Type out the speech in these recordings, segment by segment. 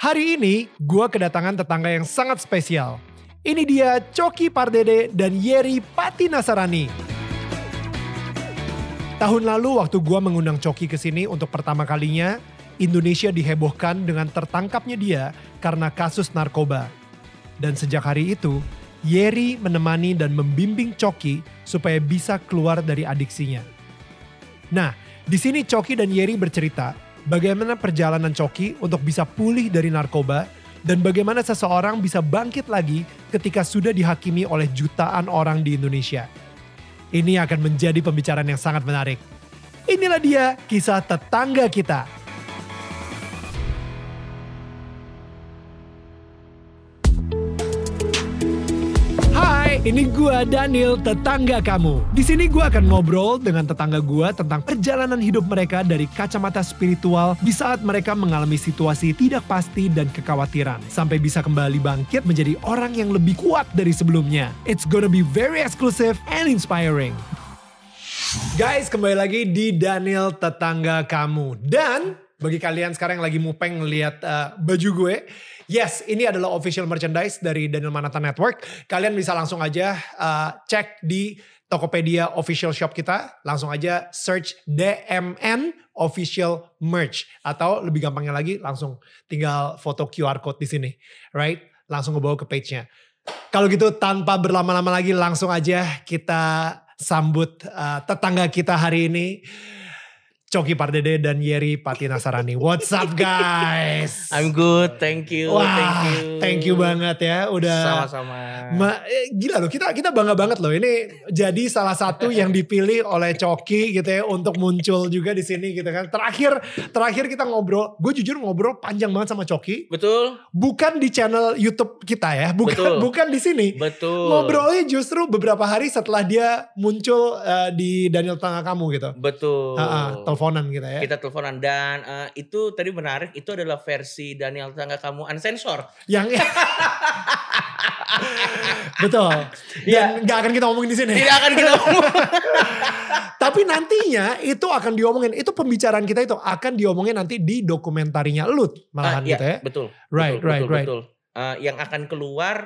Hari ini gue kedatangan tetangga yang sangat spesial. Ini dia Coki Pardede dan Yeri Pati Nasarani. Tahun lalu waktu gue mengundang Coki ke sini untuk pertama kalinya, Indonesia dihebohkan dengan tertangkapnya dia karena kasus narkoba. Dan sejak hari itu, Yeri menemani dan membimbing Coki supaya bisa keluar dari adiksinya. Nah, di sini Coki dan Yeri bercerita bagaimana perjalanan Coki untuk bisa pulih dari narkoba dan bagaimana seseorang bisa bangkit lagi ketika sudah dihakimi oleh jutaan orang di Indonesia. Ini akan menjadi pembicaraan yang sangat menarik. Inilah dia kisah tetangga kita. Ini gua Daniel, tetangga kamu. Di sini gua akan ngobrol dengan tetangga gua tentang perjalanan hidup mereka dari kacamata spiritual di saat mereka mengalami situasi tidak pasti dan kekhawatiran sampai bisa kembali bangkit menjadi orang yang lebih kuat dari sebelumnya. It's gonna be very exclusive and inspiring. Guys, kembali lagi di Daniel Tetangga Kamu. Dan bagi kalian sekarang yang lagi mupeng lihat uh, baju gue, Yes, ini adalah official merchandise dari Daniel Manata Network. Kalian bisa langsung aja uh, cek di Tokopedia official shop kita. Langsung aja search DMN official merch. Atau lebih gampangnya lagi langsung tinggal foto QR code di sini. Right? Langsung ngebawa ke page-nya. Kalau gitu tanpa berlama-lama lagi langsung aja kita sambut uh, tetangga kita hari ini. Coki Pardede dan Yeri Pati Nasarani. What's up guys? I'm good, thank you, Wah, thank you. Thank you banget ya, udah. Sama-sama. Ma, eh, gila loh, kita kita bangga banget loh. Ini jadi salah satu yang dipilih oleh Coki gitu ya untuk muncul juga di sini gitu kan. Terakhir terakhir kita ngobrol, gue jujur ngobrol panjang banget sama Coki. Betul. Bukan di channel YouTube kita ya, bukan Betul. bukan di sini. Betul. Ngobrolnya justru beberapa hari setelah dia muncul uh, di Daniel Tengah Kamu gitu. Betul. Ha -ha, teleponan kita ya. Kita teleponan dan uh, itu tadi menarik. Itu adalah versi Daniel Tangga kamu unsensor. Yang Betul. Dan Ya. nggak akan kita ngomongin di sini. Tidak akan kita ngomong. Tapi nantinya itu akan diomongin. Itu pembicaraan kita itu akan diomongin nanti di dokumentarinya lu malahan Ah, iya, gitu ya. Betul. Right, betul, right, betul, right. Betul. Uh, yang akan keluar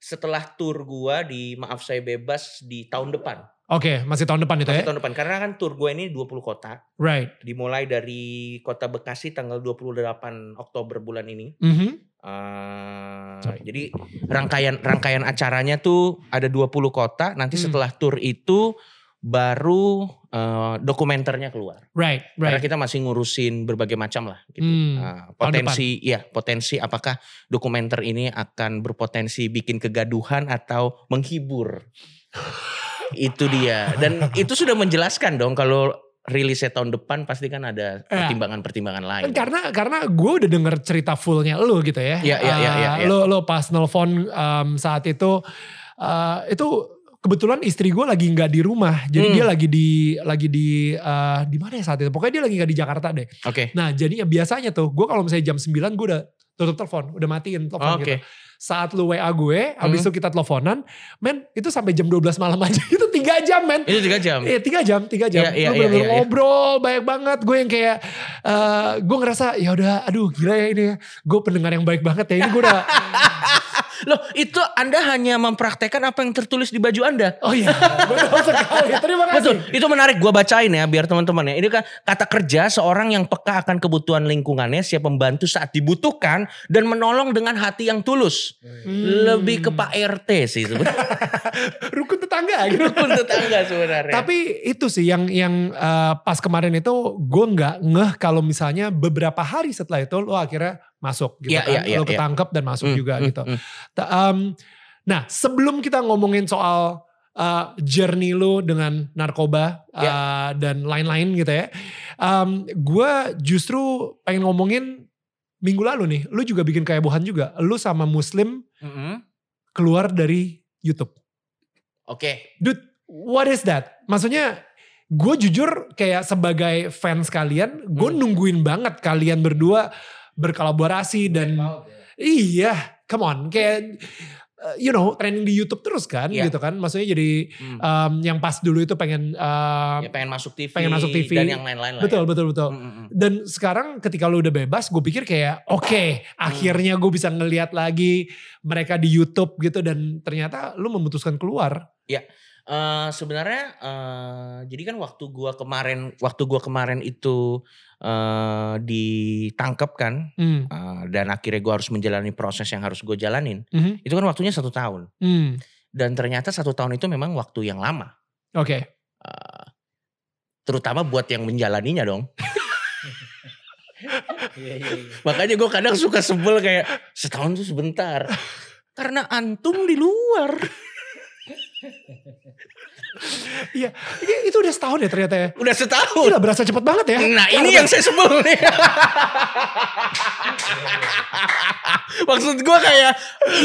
setelah tour gua di Maaf Saya Bebas di tahun depan. Oke, masih tahun depan itu Masih ya. tahun depan. Karena kan tour gua ini 20 kota. Right. Dimulai dari kota Bekasi tanggal 28 Oktober bulan ini. Mhm. Uh, Sorry. jadi rangkaian rangkaian acaranya tuh ada 20 kota. Nanti Hmm. setelah tour itu baru uh, dokumenternya keluar. Right, Karena right. kita masih ngurusin berbagai macam lah gitu. Hmm, Uh, potensi ya, potensi apakah dokumenter ini akan berpotensi bikin kegaduhan atau menghibur. Itu dia. Dan itu sudah menjelaskan dong kalau rilisnya tahun depan pasti kan ada Ya. pertimbangan-pertimbangan lain. Karena karena gue udah denger cerita fullnya lu gitu ya. Iya, iya, iya, iya, iya. Lu lu pas nelfon um, saat itu uh, itu kebetulan istri gue lagi nggak di rumah. Jadi Hmm. dia lagi di lagi di uh, di mana ya saat itu? Pokoknya dia lagi nggak di Jakarta deh. Oke. Nah jadinya biasanya tuh gue kalau misalnya jam 9 gue udah tutup telepon, udah matiin telepon Oke. gitu. Saat lu WA gue, habis Hmm. itu kita teleponan, men itu sampai jam 12 malam aja. itu tiga jam men. Itu tiga jam. Iya tiga jam, tiga jam. Iya, iya, Lu iya, bener-bener iya, iya. ngobrol banyak banget. Gue yang kayak, eh gue ngerasa ya udah, aduh gila ya ini. Gue pendengar yang baik banget ya. Ini gue udah, Loh, itu Anda hanya mempraktekkan apa yang tertulis di baju Anda. oh iya betul sekali. Terima kasih. Betul, itu menarik. Gua bacain ya biar teman-teman ya. Ini kan kata kerja seorang yang peka akan kebutuhan lingkungannya, siap membantu saat dibutuhkan dan menolong dengan hati yang tulus. Hmm. Lebih ke Pak RT sih sebenarnya. Rukun tetangga gitu. Rukun tetangga sebenarnya. Tapi itu sih yang yang eh, pas kemarin itu gue nggak ngeh kalau misalnya beberapa hari setelah itu lo akhirnya masuk gitu Iya, kan. iya, iya, lo iya. ketangkep dan masuk Hmm, juga hmm, gitu. hmm. Ta- em, nah sebelum kita ngomongin soal eh, journey lu dengan narkoba eh, dan lain-lain gitu ya. gue justru pengen ngomongin minggu lalu nih. Lu juga bikin kehebohan juga. Lu sama Muslim Mm-mm. keluar dari YouTube. Oke. Dude, what is that? Maksudnya gue jujur kayak sebagai fans kalian, gue Hmm. nungguin banget kalian berdua berkolaborasi dan iya, come on, kayak uh, you know trending di YouTube terus kan Iya. gitu kan. Maksudnya jadi Hmm. um, yang pas dulu itu pengen um, Ya, pengen masuk TV, pengen masuk TV. dan yang lain-lain lah. betul ya. betul betul. Mm, mm, mm. Dan sekarang ketika lu udah bebas, gue pikir kayak oke, akhirnya gue bisa ngeliat lagi mereka di YouTube gitu dan ternyata lu memutuskan keluar. Eh, sebenarnya eh, jadi kan waktu gua kemarin waktu gua kemarin itu eh ditangkap kan Hmm. eh, dan akhirnya gua harus menjalani proses yang harus gue jalanin Mhm. itu kan waktunya satu tahun Hmm. dan ternyata satu tahun itu memang waktu yang lama Oke. Eh, terutama buat yang menjalaninya dong Iya, iya, iya. makanya gue kadang suka sebel kayak setahun tuh sebentar karena antum di luar Iya, ini- itu udah setahun ya ternyata ya. udah setahun Gila berasa cepet banget ya. Nah ini yang saya sebel nih. Maksud gue kayak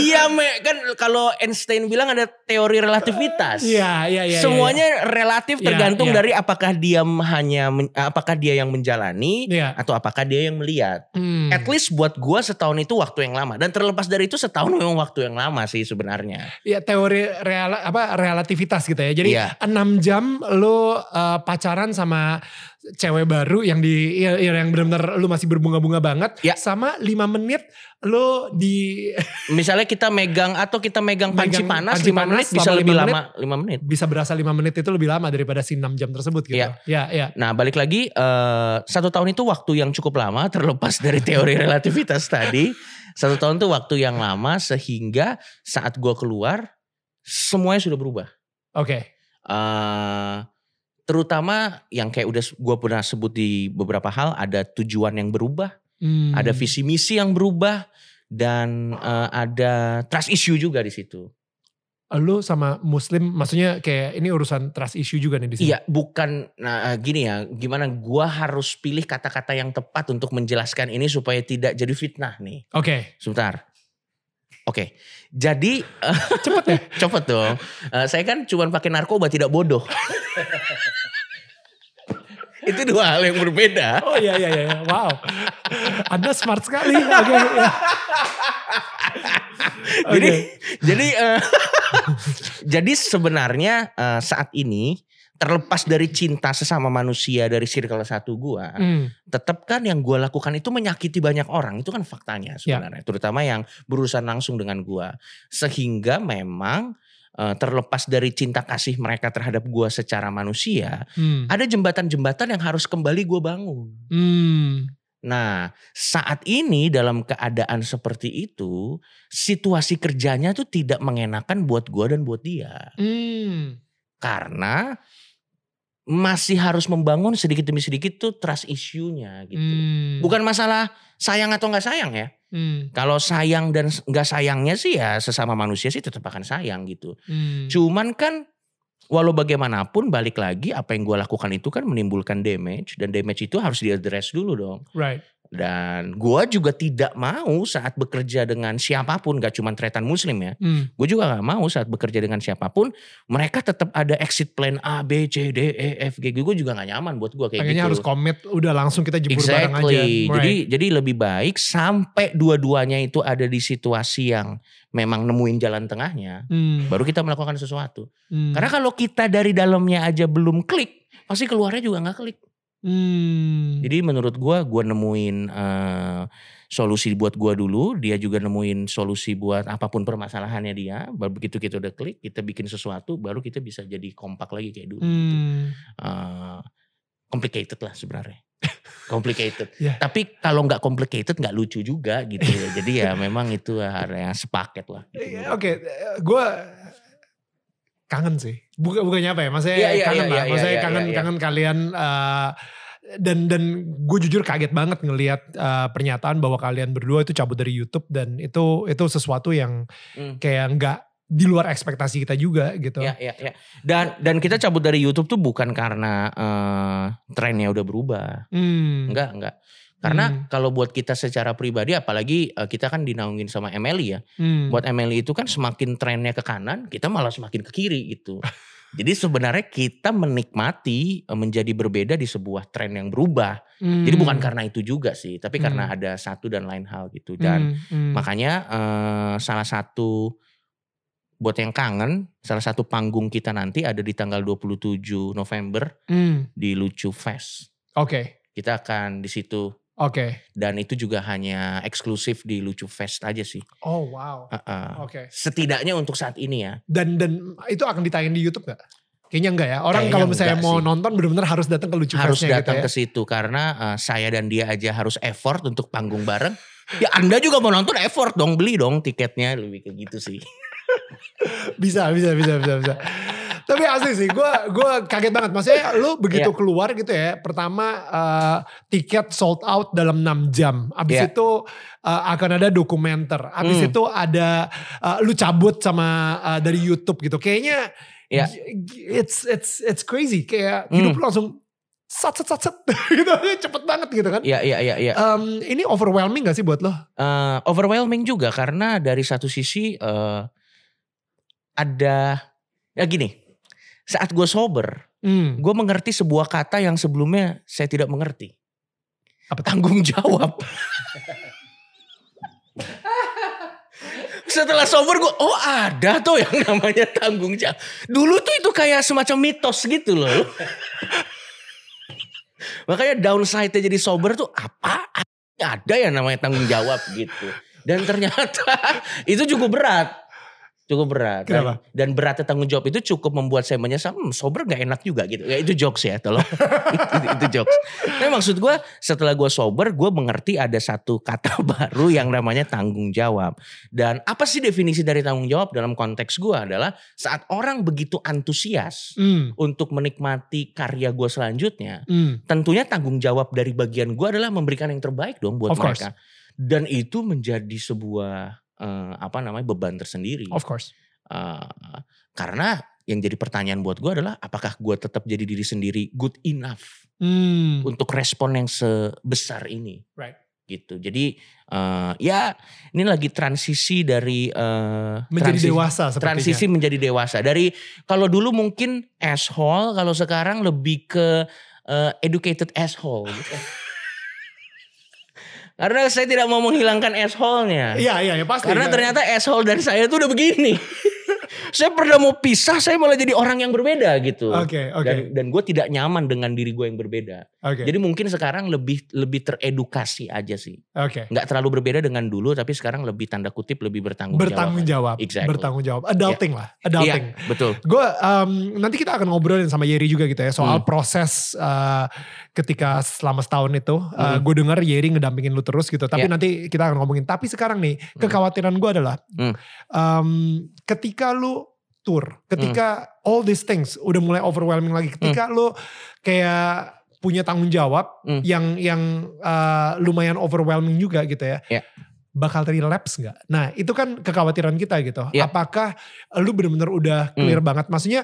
iya me kan kalau Einstein bilang ada teori relativitas. Iya, iya, iya. Semuanya relatif Iya, tergantung iya. dari apakah dia hanya men- apakah dia yang menjalani Iya. atau apakah dia yang melihat. Hmm. At least buat gue setahun itu waktu yang lama dan terlepas dari itu setahun memang waktu yang lama sih sebenarnya. Ya teori real apa relativitas gitu ya. Jadi Iya. enam jam lo uh, pacaran sama cewek baru yang di ya- ya, yang benar-benar lu masih berbunga-bunga banget Ya. sama lima menit lo di Misalnya kita megang atau kita megang panci Megang panas panci 5 panas menit bisa lebih lima lama 5 menit. bisa berasa lima menit itu lebih lama daripada si enam jam tersebut gitu. Iya. Ya, ya. Nah balik lagi eh, satu tahun itu waktu yang cukup lama terlepas dari teori relativitas tadi. Satu tahun itu waktu yang lama sehingga saat gua keluar semuanya sudah berubah. Oke. Eh terutama yang kayak udah gua pernah sebut di beberapa hal ada tujuan yang berubah, Hmm. ada visi misi yang berubah dan eh, ada trust issue juga di situ. Lu sama muslim maksudnya kayak ini urusan trust issue juga nih di sini. Iya, bukan nah gini ya, gimana gua harus pilih kata-kata yang tepat untuk menjelaskan ini supaya tidak jadi fitnah nih. Oke. Sebentar. Oke. Jadi eh, Cepet ya. cepet dong. Eh, saya kan cuma pakai narkoba tidak bodoh. Itu dua hal yang berbeda. Oh iya iya iya. Wow. Anda smart sekali. Oke. ya. Jadi Oke. jadi eh, jadi sebenarnya eh, saat ini terlepas dari cinta sesama manusia dari circle satu gua, Hmm. tetap kan yang gua lakukan itu menyakiti banyak orang. Itu kan faktanya Ya. sebenarnya, terutama yang berurusan langsung dengan gua. Sehingga memang eh, terlepas dari cinta kasih mereka terhadap gua secara manusia, Hmm. ada jembatan-jembatan yang harus kembali gua bangun. Hmm. Nah, saat ini dalam keadaan seperti itu, situasi kerjanya tuh tidak mengenakan buat gua dan buat dia. Hmm. Karena masih harus membangun sedikit demi sedikit tuh trust issue-nya gitu. Hmm. Bukan masalah sayang atau nggak sayang ya. Hmm. Kalau sayang dan nggak sayangnya sih ya sesama manusia sih tetap akan sayang gitu. Hmm. Cuman kan walau bagaimanapun balik lagi apa yang gua lakukan itu kan menimbulkan damage dan damage itu harus diadres dulu dong. Right. Dan gua juga tidak mau saat bekerja dengan siapa pun, gak cuma tretan muslim ya. Hmm. Gue juga gak mau saat bekerja dengan siapa pun, mereka tetap ada exit plan A, B, C, D, E, F, G. Gue juga gak nyaman buat gue kayak Pengennya gitu. harus komit udah langsung kita jebur bareng aja. Exactly. Right. Jadi jadi lebih baik sampai dua-duanya itu ada di situasi yang memang nemuin jalan tengahnya, Hmm. baru kita melakukan sesuatu. Hmm. Karena kalau kita dari dalamnya aja belum klik, pasti keluarnya juga nggak klik. Hmm. Jadi menurut gua gua nemuin eh, solusi buat gua dulu, dia juga nemuin solusi buat apa pun permasalahannya dia. Baru begitu kita udah klik, kita bikin sesuatu, baru kita bisa jadi kompak lagi kayak dulu. gitu. Hmm. Eh, complicated lah sebenarnya. complicated. Ya. Tapi kalau nggak complicated nggak lucu juga gitu. ya. Jadi ya memang itu hal yang sepaket lah. gitu Iya, Oke, gue kangen sih. Bukan bukannya apa ya? Maksudnya Iya, iya, kangen iya, lah. iya, Maksudnya iya, kangen iya, iya. kangen kalian eh, dan dan gue jujur kaget banget ngelihat eh, pernyataan bahwa kalian berdua itu cabut dari YouTube dan itu itu sesuatu yang Hmm. kayak nggak di luar ekspektasi kita juga gitu. Ya, ya, ya. Dan dan kita cabut dari YouTube tuh bukan karena eh, trennya udah berubah. Hmm. Enggak, enggak. Karena Hmm. kalau buat kita secara pribadi apalagi eh, kita kan dinaungin sama Emily ya. Hmm. Buat Emily itu kan semakin trennya ke kanan, kita malah semakin ke kiri gitu. Jadi sebenarnya kita menikmati eh, menjadi berbeda di sebuah tren yang berubah. Jadi Hmm. bukan karena itu juga sih, tapi karena Hmm. ada satu dan lain hal gitu. Dan Hmm, hmm. makanya eh, salah satu buat yang kangen, salah satu panggung kita nanti ada di tanggal 27 November Hmm, di Lucu Fest. Oke, Kita akan di situ oke. dan itu juga hanya eksklusif di Lucu Fest aja sih. Oh wow. Uh-uh. Oke. Setidaknya untuk saat ini ya. Dan dan itu akan ditayang di YouTube nggak? Kayaknya enggak ya. Orang Kayaknya kalau misalnya mau sih. nonton benar-benar harus datang ke lucu harus Fest-nya datang gitu ke ya. situ karena uh, saya dan dia aja harus effort untuk panggung bareng. Ya Anda juga mau nonton effort dong, beli dong tiketnya lebih kayak gitu sih. Bisa, bisa, bisa, bisa, bisa. Tapi asli sih, gue gua kaget banget. Maksudnya lu begitu Iya. keluar gitu ya, pertama eh, tiket sold out dalam 6 jam. Abis Iya. itu eh, akan ada dokumenter. Abis Hmm. itu ada eh, lu cabut sama eh, dari YouTube gitu. Kayaknya g- it's it's it's crazy. Kayak hidup Hmm. lu langsung sat sat sat sat gitu cepet banget gitu kan. Iya, iya, iya, iya. Em, ini overwhelming gak sih buat lo? Eh, overwhelming juga karena dari satu sisi eh, ada ya gini. Saat gue sober, Hmm. gue mengerti sebuah kata yang sebelumnya saya tidak mengerti. Apa? Tanggung jawab. Setelah sober gue, oh ada tuh yang namanya tanggung jawab. Dulu tuh itu kayak semacam mitos gitu loh. Makanya downside-nya jadi sober tuh apa? Ada yang namanya tanggung jawab gitu. Dan ternyata itu cukup berat. Cukup berat. Dan, Kenapa? dan beratnya tanggung jawab itu cukup membuat saya menyesal, hmm, sober gak enak juga gitu. Ya itu jokes ya, tolong. itu, itu jokes. Tapi maksud gue setelah gue sober, gue mengerti ada satu kata baru yang namanya tanggung jawab. Dan apa sih definisi dari tanggung jawab dalam konteks gue adalah saat orang begitu antusias Hmm. untuk menikmati karya gue selanjutnya, Hmm. tentunya tanggung jawab dari bagian gue adalah memberikan yang terbaik dong buat Of course. mereka. Dan itu menjadi sebuah eh, apa namanya beban tersendiri. Of course. Eh, karena yang jadi pertanyaan buat gue adalah apakah gue tetap jadi diri sendiri good enough Hmm. untuk respon yang sebesar ini. Right. Gitu. Jadi eh, ya ini lagi transisi dari eh, Menjadi transisi- dewasa sepertinya. transisi menjadi dewasa. Dari kalau dulu mungkin asshole, kalau sekarang lebih ke eh, educated asshole. Gitu. Karena saya tidak mau menghilangkan asshole-nya. Iya, iya, ya pasti. Karena Ya. ternyata asshole dan saya tuh udah begini. saya pernah mau pisah, saya malah jadi orang yang berbeda gitu. Oke, oke. Dan, dan gue tidak nyaman dengan diri gue yang berbeda. Oke. Jadi mungkin sekarang lebih lebih teredukasi aja sih. Oke. Nggak terlalu berbeda dengan dulu, tapi sekarang lebih tanda kutip lebih bertanggung, Bertanggung jawab. Exactly. Bertanggung jawab. Adulting lah. Iya, Adulting. betul. Gue nanti kita akan ngobrolin sama Yeri juga gitu ya soal Hmm. proses uh, ketika selama setahun itu. Uh, Hmm. Gue dengar Yeri ngedampingin lu terus gitu. Tapi Ya. nanti kita akan ngomongin. Tapi sekarang nih kekhawatiran gue adalah Hmm. um, ketika lu tour, ketika all these things udah mulai overwhelming lagi, ketika lu kayak punya tanggung jawab Hmm. yang yang uh, lumayan overwhelming juga gitu ya. Ya. Bakal relapse nggak? Nah itu kan kekhawatiran kita gitu. Ya. Apakah lu bener-bener udah clear banget? Maksudnya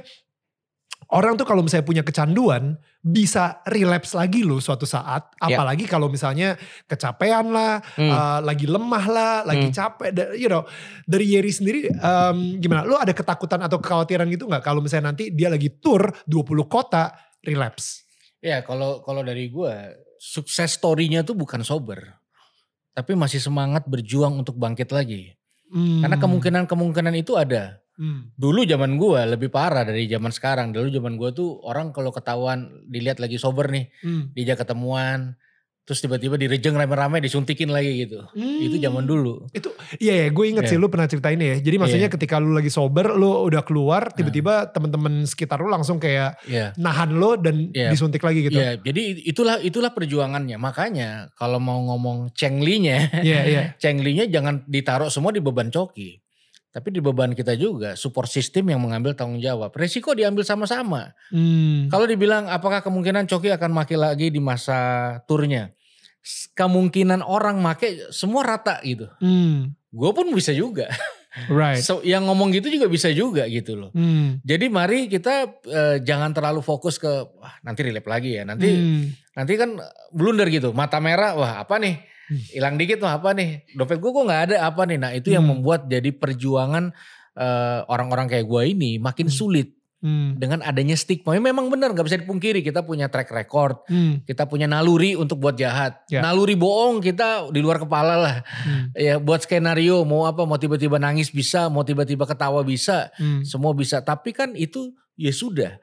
orang tuh kalau misalnya punya kecanduan bisa relapse lagi loh suatu saat. Ya. Apalagi kalau misalnya kecapean lah, Hmm. uh, lagi lemah lah, lagi Hmm. capek. You know, dari Yeri sendiri um, gimana? Lu ada ketakutan atau kekhawatiran gitu nggak kalau misalnya nanti dia lagi tour 20 kota relapse? Ya kalau kalau dari gue sukses story-nya tuh bukan sober, tapi masih semangat berjuang untuk bangkit lagi. Hmm. Karena kemungkinan-kemungkinan itu ada. Hmm. Dulu zaman gue lebih parah dari zaman sekarang. Dulu zaman gue tuh orang kalau ketahuan dilihat lagi sober nih, Hmm. diajak ketemuan, terus tiba-tiba direjeng rame-rame disuntikin lagi gitu. Itu zaman dulu. Itu iya ya, gue inget Iya. sih lu pernah cerita ini ya. Jadi maksudnya Iya. ketika lu lagi sober, lu udah keluar, Nah. tiba-tiba teman-teman sekitar lu langsung kayak Ya. nahan lo dan Iya. disuntik lagi gitu. Ya, jadi itulah itulah perjuangannya. Makanya kalau mau ngomong cenglinya, Iya, iya. cenglinya jangan ditaruh semua di beban coki. Tapi di beban kita juga support system yang mengambil tanggung jawab. Resiko diambil sama-sama. Hmm. Kalau dibilang apakah kemungkinan coki akan maki lagi di masa turnya? Kemungkinan orang make semua rata gitu. Hmm. Gue pun bisa juga. Right. So, yang ngomong gitu juga bisa juga gitu loh. Hmm. Jadi mari kita eh, jangan terlalu fokus ke wah nanti relap lagi ya. Nanti Hmm. nanti kan blunder gitu mata merah wah apa nih. Hilang dikit wah apa nih dompet gue kok nggak ada apa nih nah itu yang Hmm. membuat jadi perjuangan eh, orang-orang kayak gue ini makin Hmm. sulit Hmm. dengan adanya stigma. Ya memang benar nggak bisa dipungkiri kita punya track record, Hmm. kita punya naluri untuk buat jahat. Ya. Naluri bohong kita di luar kepala lah. Hmm. Ya buat skenario mau apa mau tiba-tiba nangis bisa, mau tiba-tiba ketawa bisa, Hmm. semua bisa. Tapi kan itu ya sudah.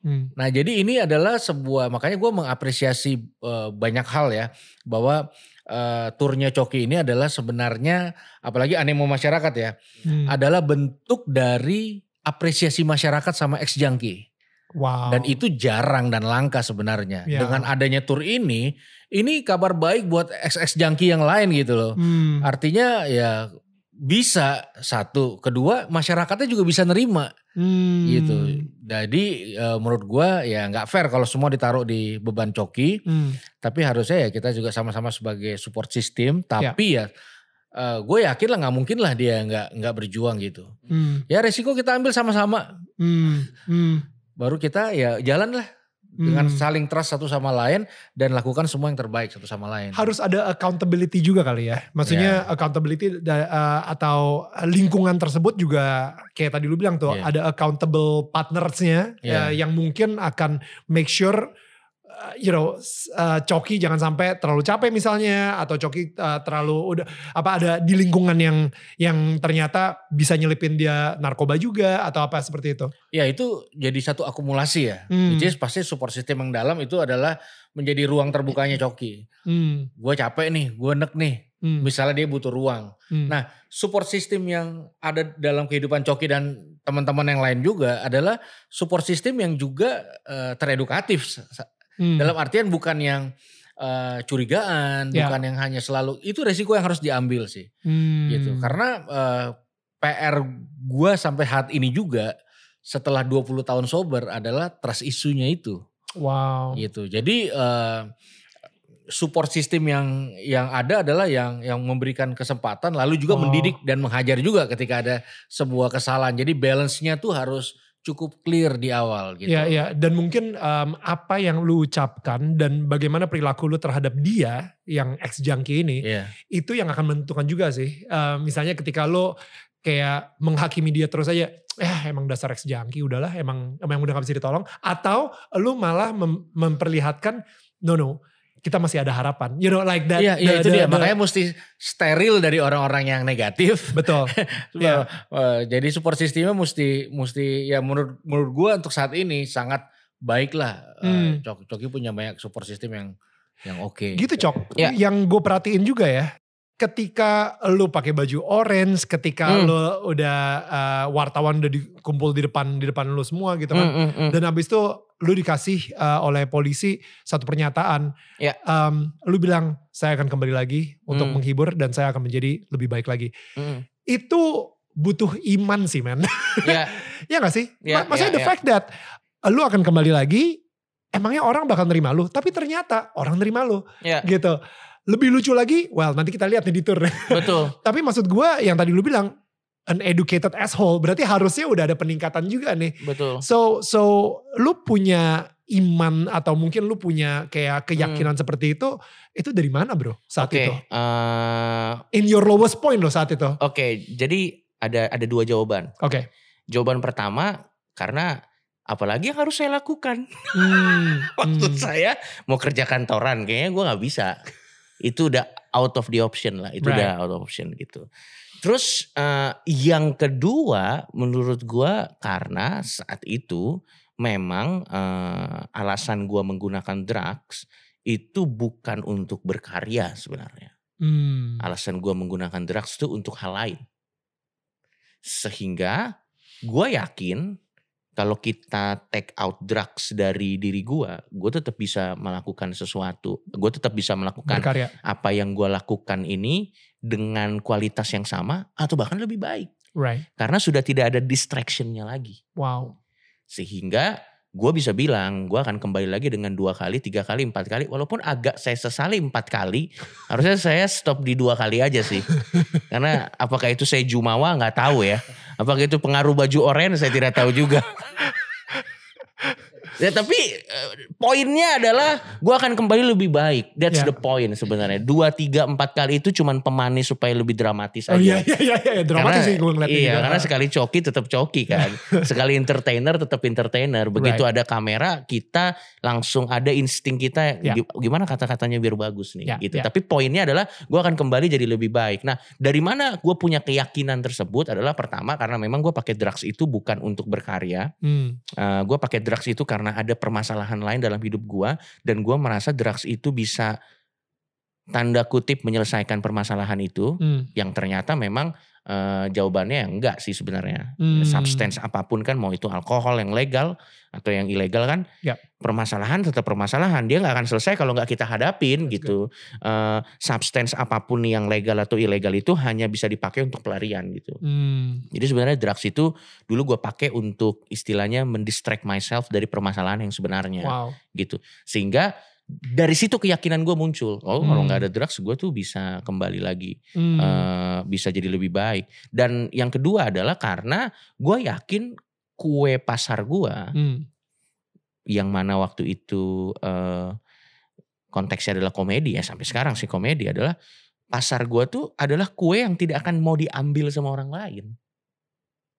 Hmm. Nah jadi ini adalah sebuah makanya gue mengapresiasi eh, banyak hal ya bahwa eh, turnya Coki ini adalah sebenarnya apalagi animo masyarakat ya Hmm. adalah bentuk dari apresiasi masyarakat sama ex junkie. Wow. Dan itu jarang dan langka sebenarnya. Ya. Dengan adanya tur ini, ini kabar baik buat ex-ex junkie yang lain gitu loh. Hmm. Artinya ya bisa satu, kedua masyarakatnya juga bisa nerima Hmm. gitu. Jadi eh, menurut gua ya nggak fair kalau semua ditaruh di beban coki. Hmm. Tapi harusnya ya kita juga sama-sama sebagai support system. Tapi ya, gue yakin lah nggak mungkin lah dia nggak nggak berjuang gitu. Hmm. Ya resiko kita ambil sama-sama. Hmm. Hmm. Baru kita ya jalan lah dengan Hmm. saling trust satu sama lain dan lakukan semua yang terbaik satu sama lain. harus ada accountability juga kali ya. Maksudnya accountability da- uh, atau lingkungan tersebut juga kayak tadi lu bilang tuh Iya. ada accountable partnersnya uh, Iya. yang mungkin akan make sure uh, you know uh, Coki jangan sampai terlalu capek misalnya atau Coki uh, terlalu udah apa ada di lingkungan yang yang ternyata bisa nyelipin dia narkoba juga atau apa seperti itu. Ya itu jadi satu akumulasi ya. Hmm. Which is pasti support system yang dalam itu adalah menjadi ruang terbukanya Coki. Hmm. Gue capek nih, gue nek nih. Hmm. Misalnya dia butuh ruang. Hmm. Nah support system yang ada dalam kehidupan Coki dan teman-teman yang lain juga adalah support system yang juga eh, teredukatif. Hmm. Dalam artian bukan yang eh, curigaan, Ya. bukan yang hanya selalu itu resiko yang harus diambil sih, Hmm. gitu. Karena eh, PR gua sampai saat ini juga setelah 20 tahun sober adalah trust isunya itu, wow. gitu. Jadi eh, support system yang yang ada adalah yang yang memberikan kesempatan lalu juga Oh. mendidik dan menghajar juga ketika ada sebuah kesalahan. Jadi balance-nya tuh harus cukup clear di awal gitu. Iya, iya. Dan mungkin em, apa yang lu ucapkan dan bagaimana perilaku lu terhadap dia yang ex junkie ini, Iya. itu yang akan menentukan juga sih. Em, misalnya ketika lu kayak menghakimi dia terus aja, eh emang dasar ex junkie udahlah, emang emang udah gak bisa ditolong. Atau lu malah mem- memperlihatkan, no no, kita masih ada harapan. You know like that. Iya, the- iya itu the- dia. the- Makanya mesti steril dari orang-orang yang negatif. Betul. Iya. Eh, jadi support sistemnya mesti mesti ya menurut menurut gua untuk saat ini sangat baik lah. Eh, Hmm. Coki, Coki punya banyak support system yang yang oke. Gitu Cok. Ya. Yang gue perhatiin juga ya. Ketika lu pakai baju orange, ketika Hmm. lu udah uh, wartawan udah dikumpul di depan di depan lu semua gitu kan. Mm, mm, mm. Dan habis itu lu dikasih uh, oleh polisi satu pernyataan. Ya. Um, lu bilang saya akan kembali lagi untuk Hmm. menghibur dan saya akan menjadi lebih baik lagi. Mm. Itu butuh iman sih men. Ya, ya gak sih? Ya, Ma- Maksudnya ya, the ya. fact that lu akan kembali lagi. Emangnya orang bakal nerima lu. Tapi ternyata orang nerima lu ya, gitu. Lebih lucu lagi, well nanti kita lihat nih di tour. betul. Tapi maksud gue yang tadi lu bilang, an educated asshole, berarti harusnya udah ada peningkatan juga nih. Betul. So, so lu punya iman atau mungkin lu punya kayak keyakinan seperti itu, itu dari mana bro saat Hmm. Oke, itu? eh, In your lowest point loh saat itu. oke. Jadi ada ada dua jawaban. Oke. Jawaban pertama karena apalagi yang harus saya lakukan. Hmm, Maksud hmm. saya mau kerja kantoran kayaknya gue nggak bisa. Itu udah out of the option lah. Itu Right. udah out of option gitu. Terus eh, yang kedua menurut gue karena saat itu memang eh, alasan gue menggunakan drugs itu bukan untuk berkarya sebenarnya. Hmm. Alasan gue menggunakan drugs itu untuk hal lain. Sehingga gue yakin kalau kita take out drugs dari diri gue, gue tetap bisa melakukan sesuatu. Gue tetap bisa melakukan Berkarya. apa yang gue lakukan ini dengan kualitas yang sama atau bahkan lebih baik. Right. Karena sudah tidak ada distractionnya lagi. Wow. Sehingga gue bisa bilang gue akan kembali lagi dengan dua kali, tiga kali, empat kali. Walaupun agak saya sesali empat kali, harusnya saya stop di dua kali aja sih. Karena apakah itu saya jumawa nggak tahu ya. Apakah itu pengaruh baju oranye saya tidak tahu juga. ya tapi eh, poinnya adalah gue akan kembali lebih baik. That's Ya. the point sebenarnya. Dua, tiga, empat kali itu cuman pemanis supaya lebih dramatis Oh aja. iya iya iya, iya. dramatis sih gue ngeliatnya Iya, juga. karena sekali coki tetap coki kan. sekali entertainer tetap entertainer. Begitu ada kamera, kita langsung ada insting kita gi- gimana kata-katanya biar bagus nih Ya, gitu. ya. Tapi poinnya adalah gue akan kembali jadi lebih baik. Nah, dari mana gue punya keyakinan tersebut adalah pertama karena memang gue pakai drugs itu bukan untuk berkarya. Hmm, gue pakai drugs itu karena ada permasalahan lain dalam hidup gue dan gue merasa drugs itu bisa tanda kutip menyelesaikan permasalahan itu hmm, yang ternyata memang eh, jawabannya enggak sih sebenarnya. Hmm. Substance apa pun kan mau itu alkohol yang legal atau yang ilegal kan Ya. permasalahan tetap permasalahan dia nggak akan selesai kalau nggak kita hadapin That's gitu. Eh, substance apa pun yang legal atau ilegal itu hanya bisa dipakai untuk pelarian gitu. hmm. Jadi sebenarnya drugs itu dulu gue pakai untuk istilahnya mendistract myself dari permasalahan yang sebenarnya Wow. gitu. Sehingga dari situ keyakinan gue muncul. Oh kalau Hmm. nggak ada drugs gue tuh bisa kembali lagi, Hmm. eh, bisa jadi lebih baik. Dan yang kedua adalah karena gue yakin kue pasar gue Hmm. yang mana waktu itu eh, konteksnya adalah komedi ya sampai sekarang sih komedi adalah pasar gue tuh adalah kue yang tidak akan mau diambil sama orang lain.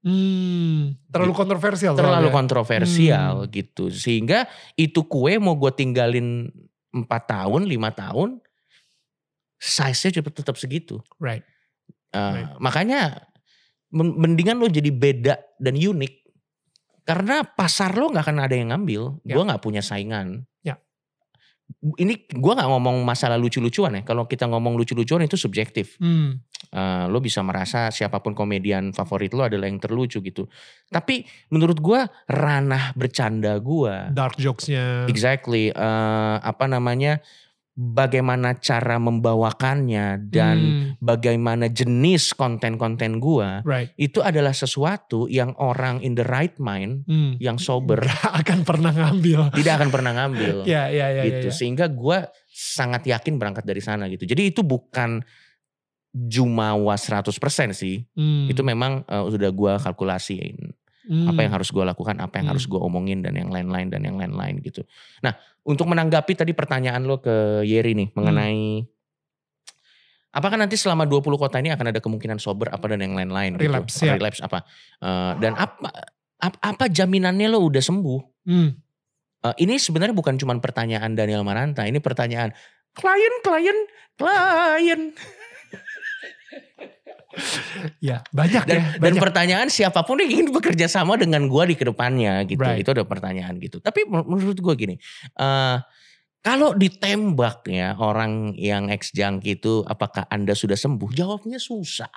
Hmm. Terlalu kontroversial. terlalu soalnya. kontroversial Hmm. gitu sehingga itu kue mau gue tinggalin empat tahun lima tahun size nya tetap tetap segitu Right. Eh, Right. makanya men- mendingan lo jadi beda dan unik karena pasar lo nggak akan ada yang ngambil Ya. gue nggak punya saingan. Ini gue nggak ngomong masalah lucu-lucuan ya kalau kita ngomong lucu-lucuan itu subjektif Hmm. Eh, lo bisa merasa siapa pun komedian favorit lo adalah yang terlucu gitu. Tapi menurut gua ranah bercanda gua, Dark jokesnya. exactly eh, apa namanya, bagaimana cara membawakannya dan Hmm. bagaimana jenis konten-konten gua Right. itu adalah sesuatu yang orang in the right mind Hmm. yang sober Gak akan pernah ngambil. tidak akan pernah ngambil Ya ya ya. gitu ya, ya. sehingga gua sangat yakin berangkat dari sana gitu. Jadi itu bukan jumawa 100% sih. Hmm. itu memang eh, sudah gua kalkulasiin Hmm. apa yang harus gua lakukan apa yang Hmm. harus gua omongin dan yang lain-lain dan yang lain-lain gitu nah untuk menanggapi tadi pertanyaan lo ke Yeri nih mengenai apakah nanti selama 20 kota ini akan ada kemungkinan sober apa dan yang lain-lain Relapse, gitu ya. relapse apa Eh, dan apa ap- apa jaminannya lo udah sembuh Hmm. Eh, ini sebenarnya bukan cuma pertanyaan Daniel Maranta ini pertanyaan klien klien klien Ya banyak dan, ya. dan Banyak. pertanyaan siapa pun yang ingin bekerja sama dengan gua di ke depannya gitu Right. itu ada pertanyaan gitu tapi menur- menurut gua gini eh kalau ditembak ya orang yang ex junkie itu apakah anda sudah sembuh jawabnya susah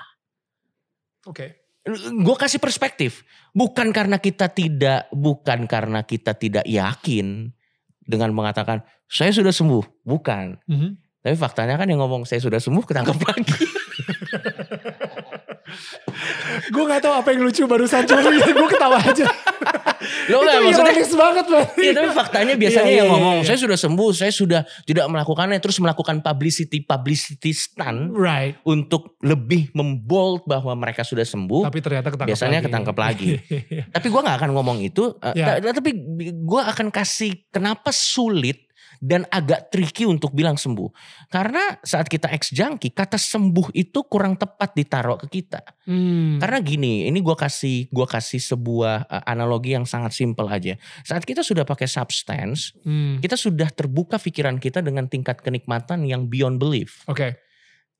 Oke. gue kasih perspektif bukan karena kita tidak bukan karena kita tidak yakin dengan mengatakan saya sudah sembuh bukan Mhm. tapi faktanya kan yang ngomong saya sudah sembuh ketangkep lagi Gue gak tahu apa yang lucu barusan cuma gue ketawa aja. lo Itu ironis banget loh. Iya tapi faktanya biasanya Iya, yang iya, ngomong iya. saya sudah sembuh, saya sudah tidak melakukannya terus melakukan publicity publicity stunt Right. untuk lebih membold bahwa mereka sudah sembuh. Tapi ternyata ketangkap biasanya lagi. ketangkap lagi. tapi gua nggak akan ngomong itu. eh, Ya. ta- Tapi gua akan kasih kenapa sulit dan agak tricky untuk bilang sembuh. Karena saat kita ex junkie, kata sembuh itu kurang tepat ditaruh ke kita. Hmm. Karena gini, ini gua kasih gua kasih sebuah uh, analogi yang sangat simpel aja. Saat kita sudah pakai substance, Hmm. kita sudah terbuka pikiran kita dengan tingkat kenikmatan yang beyond belief. Oke.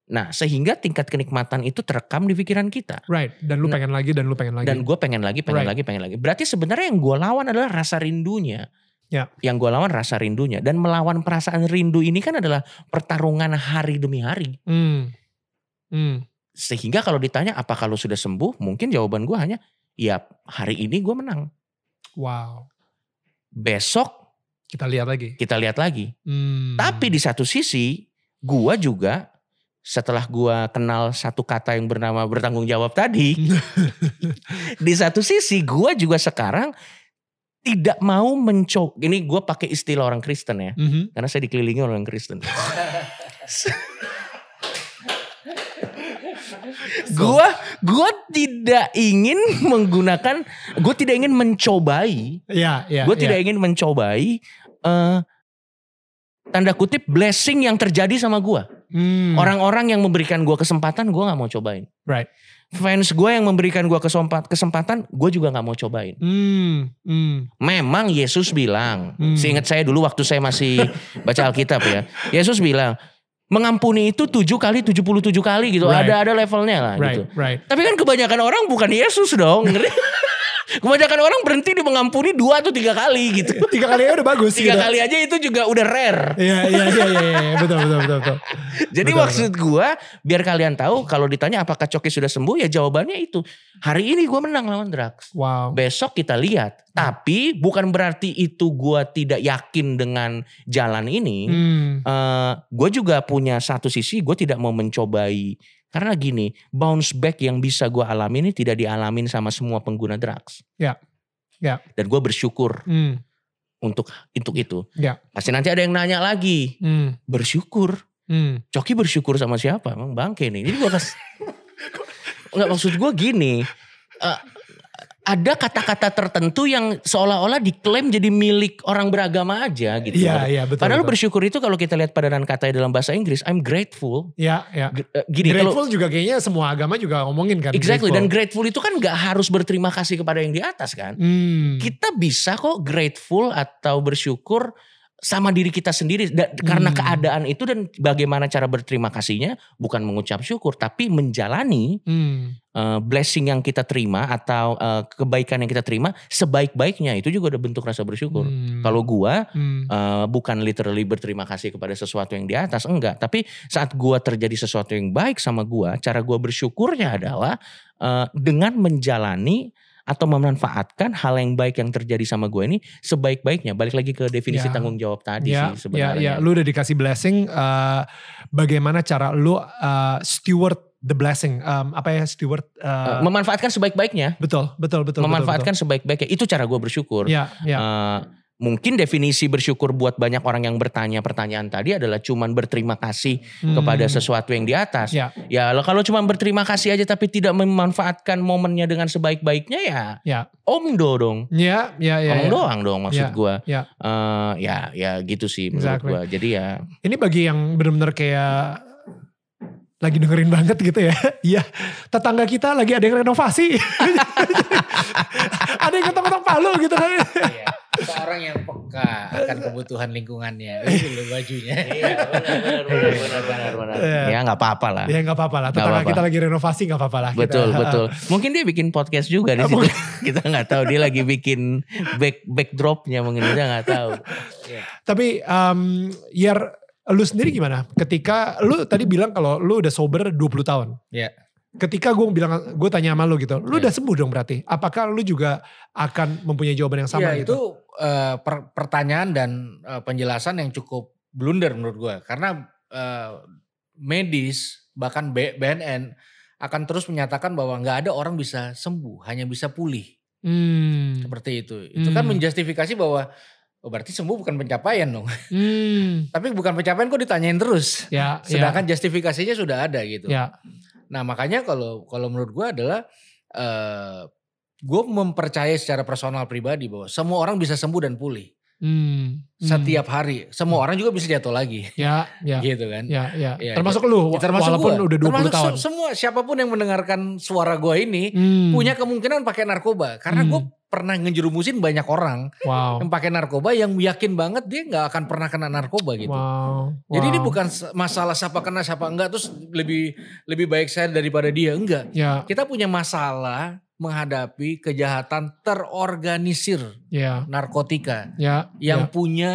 Nah, sehingga tingkat kenikmatan itu terekam di pikiran kita. Right. Dan lu Nah, pengen lagi dan lu pengen lagi. Dan gue pengen lagi, pengen Right. lagi, pengen lagi. Berarti sebenarnya yang gue lawan adalah rasa rindunya. Ya. Yang gue lawan rasa rindunya. Dan melawan perasaan rindu ini kan adalah pertarungan hari demi hari. Hmm. Hmm. Sehingga kalau ditanya apa kalau sudah sembuh, mungkin jawaban gue hanya, ya hari ini gue menang. Wow. Besok Kita lihat lagi. kita lihat lagi. Hmm. Tapi di satu sisi, gua juga setelah gua kenal satu kata yang bernama bertanggung jawab tadi, di satu sisi gua juga sekarang tidak mau mencoba. Ini gua pakai istilah orang Kristen ya, Mhm. karena saya dikelilingi orang Kristen. gua gua tidak ingin menggunakan, gua tidak ingin mencobai Ya, ya. gue ya. tidak ingin mencobai eh, tanda kutip blessing yang terjadi sama gua. Hmm. Orang-orang yang memberikan gua kesempatan, gua nggak mau cobain. Right. Fans gue yang memberikan gua kesempatan, kesempatan, gue juga nggak mau cobain. Hmm. Hmm. Memang Yesus bilang, Hmm. seingat saya dulu waktu saya masih baca Alkitab ya, Yesus bilang mengampuni itu tujuh kali, 77 kali gitu. Right. Ada ada levelnya lah Right. gitu. Right. Tapi kan kebanyakan orang bukan Yesus dong. kebanyakan orang berhenti di mengampuni dua atau tiga kali gitu. Tiga kali udah bagus. Tiga gitu. kali aja itu juga udah rare. Iya iya iya iya iya. betul betul betul betul. Jadi Betul, maksud gua biar kalian tahu kalau ditanya apakah Coki sudah sembuh ya jawabannya itu. Hari ini gua menang lawan drugs. Wow. Besok kita lihat. Tapi bukan berarti itu gua tidak yakin dengan jalan ini. Hmm. Eh, gue juga punya satu sisi gue tidak mau mencobai karena gini bounce back yang bisa gue alami ini tidak dialamin sama semua pengguna drugs. Ya. Ya. Dan gue bersyukur Hmm. untuk untuk itu. Ya. Pasti nanti ada yang nanya lagi Hmm. bersyukur. Hmm. Coki bersyukur sama siapa? Emang bangke nih. Jadi gue kas. Nggak maksud gue gini. eh, ada kata-kata tertentu yang seolah-olah diklaim jadi milik orang beragama aja gitu. Iya iya betul. Padahal betul. bersyukur itu kalau kita lihat padanan katanya dalam bahasa Inggris, I'm grateful. Ya ya. G- eh, Gini kalau Grateful juga kayaknya semua agama juga ngomongin kan. exactly dan grateful. grateful itu kan nggak harus berterima kasih kepada yang di atas kan. Hmm. Kita bisa kok grateful atau bersyukur sama diri kita sendiri Da- karena Hmm. keadaan itu dan bagaimana cara berterima kasihnya bukan mengucap syukur tapi menjalani Hmm. eh, blessing yang kita terima atau eh, kebaikan yang kita terima sebaik-baiknya itu juga udah bentuk rasa bersyukur. Hmm. Kalau gua Hmm. Uh, bukan literally berterima kasih kepada sesuatu yang di atas enggak tapi saat gua terjadi sesuatu yang baik sama gua cara gua bersyukurnya adalah uh, dengan menjalani atau memanfaatkan hal yang baik yang terjadi sama gue ini sebaik-baiknya balik lagi ke definisi Ya. tanggung jawab tadi ya, sih ya, ya, sebenarnya lu udah dikasih blessing. eh, bagaimana cara lu eh, steward the blessing? Em, apa ya steward? Uh, memanfaatkan sebaik-baiknya betul, betul, betul. memanfaatkan sebaik-baiknya itu cara gue bersyukur betul. Ya, ya. Uh, mungkin definisi bersyukur buat banyak orang yang bertanya pertanyaan tadi adalah cuman berterima kasih Hmm. kepada sesuatu yang di atas Ya, Ya kalau cuma berterima kasih aja tapi tidak memanfaatkan momennya dengan sebaik-baiknya ya ya, omdo dong. ya, ya, ya. Omong ya. doang dong maksud Ya, gua. ya. Eh, ya ya gitu sih menurut Exactly. gua. Jadi ya Ini bagi yang benar-benar kayak lagi dengerin banget gitu ya. Iya, tetangga kita lagi ada yang renovasi. ada yang ketok-ketok palu gitu kan. Iya. Seorang yang peka akan kebutuhan lingkungannya. Itu loh bajunya. Iya benar benar benar benar. Iya. Ya nggak apa-apa lah. Ya nggak apa-apa lah, tetangga apa-apa. kita lagi renovasi nggak apa-apa lah. Kita- Betul betul. Mungkin dia bikin podcast juga di situ. kita nggak tahu dia lagi bikin back backdropnya mungkin kita nggak tahu. Tapi um, Yer, lu sendiri gimana? Ketika lu tadi bilang kalau lu udah sober 20 tahun. Iya. Ketika gue bilang, gue tanya sama lu gitu, lu Iya. udah sembuh dong berarti. Apakah lu juga akan mempunyai jawaban yang sama Iya, gitu? itu eh, per- pertanyaan dan eh, penjelasan yang cukup blunder menurut gue. Karena eh, medis bahkan B- BNN akan terus menyatakan bahwa nggak ada orang bisa sembuh, hanya bisa pulih. Hmm. Seperti itu. Itu kan Hmm. menjustifikasi bahwa oh berarti sembuh bukan pencapaian dong. Hmm. Tapi bukan pencapaian kok ditanyain terus. Ya, Sedangkan justifikasinya sudah ada gitu. ya, Nah makanya kalau kalau menurut gue adalah eh gue mempercayai secara personal pribadi bahwa semua orang bisa sembuh dan pulih Hmm. Hmm. setiap hari. Semua orang juga bisa jatuh lagi, Ya, ya, gitu kan. ya, ya. Ya, Termasuk lu, Ya, termasuk walaupun gua. udah 20 Termasuk tahun. se- semua siapa pun yang mendengarkan suara gue ini Hmm. punya kemungkinan pakai narkoba karena Hmm. gue pernah ngejerumusin banyak orang Wow. yang pakai narkoba yang yakin banget dia nggak akan pernah kena narkoba gitu. Wow. Jadi ini wow. bukan masalah siapa kena siapa enggak terus lebih lebih baik saya daripada dia enggak. Ya, Kita punya masalah menghadapi kejahatan terorganisir ya, narkotika ya. yang ya. punya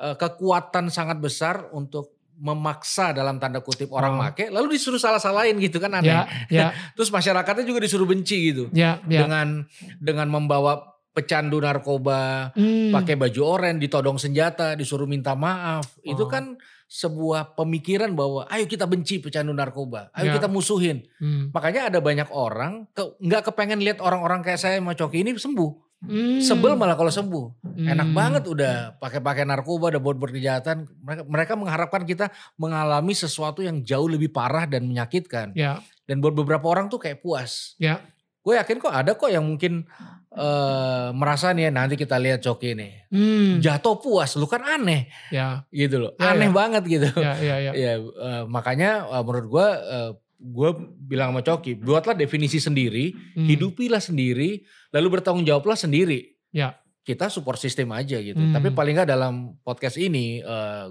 eh, kekuatan sangat besar untuk memaksa dalam tanda kutip orang Oh. make lalu disuruh salah-salahin gitu kan aneh. Ya, ya, Terus masyarakatnya juga disuruh benci gitu ya, ya. dengan dengan membawa pecandu narkoba Hmm. pakai baju oranye ditodong senjata disuruh minta maaf itu Oh. kan sebuah pemikiran bahwa ayo kita benci pecandu narkoba ayo Ya. kita musuhin Hmm. makanya ada banyak orang ke- nggak kepengen lihat orang-orang kayak saya sama Coki ini sembuh Hmm. sebel malah kalau sembuh enak Hmm. banget udah pakai-pakai narkoba udah buat kejahatan mereka, mereka mengharapkan kita mengalami sesuatu yang jauh lebih parah dan menyakitkan Ya, dan buat beberapa orang tuh kayak puas ya. gue yakin kok ada kok yang mungkin eh merasa nih ya nanti kita lihat Coki nih. Hmm. Jatuh puas, lu kan aneh Ya, gitu loh. Ya, aneh ya. banget gitu. ya, ya, ya. Ya, eh, makanya eh, menurut gua eh, gua bilang sama Coki, buatlah definisi sendiri, Hmm. hidupilah sendiri, lalu bertanggung jawablah sendiri. Ya. Kita support sistem aja gitu. Hmm. Tapi paling nggak dalam podcast ini eh,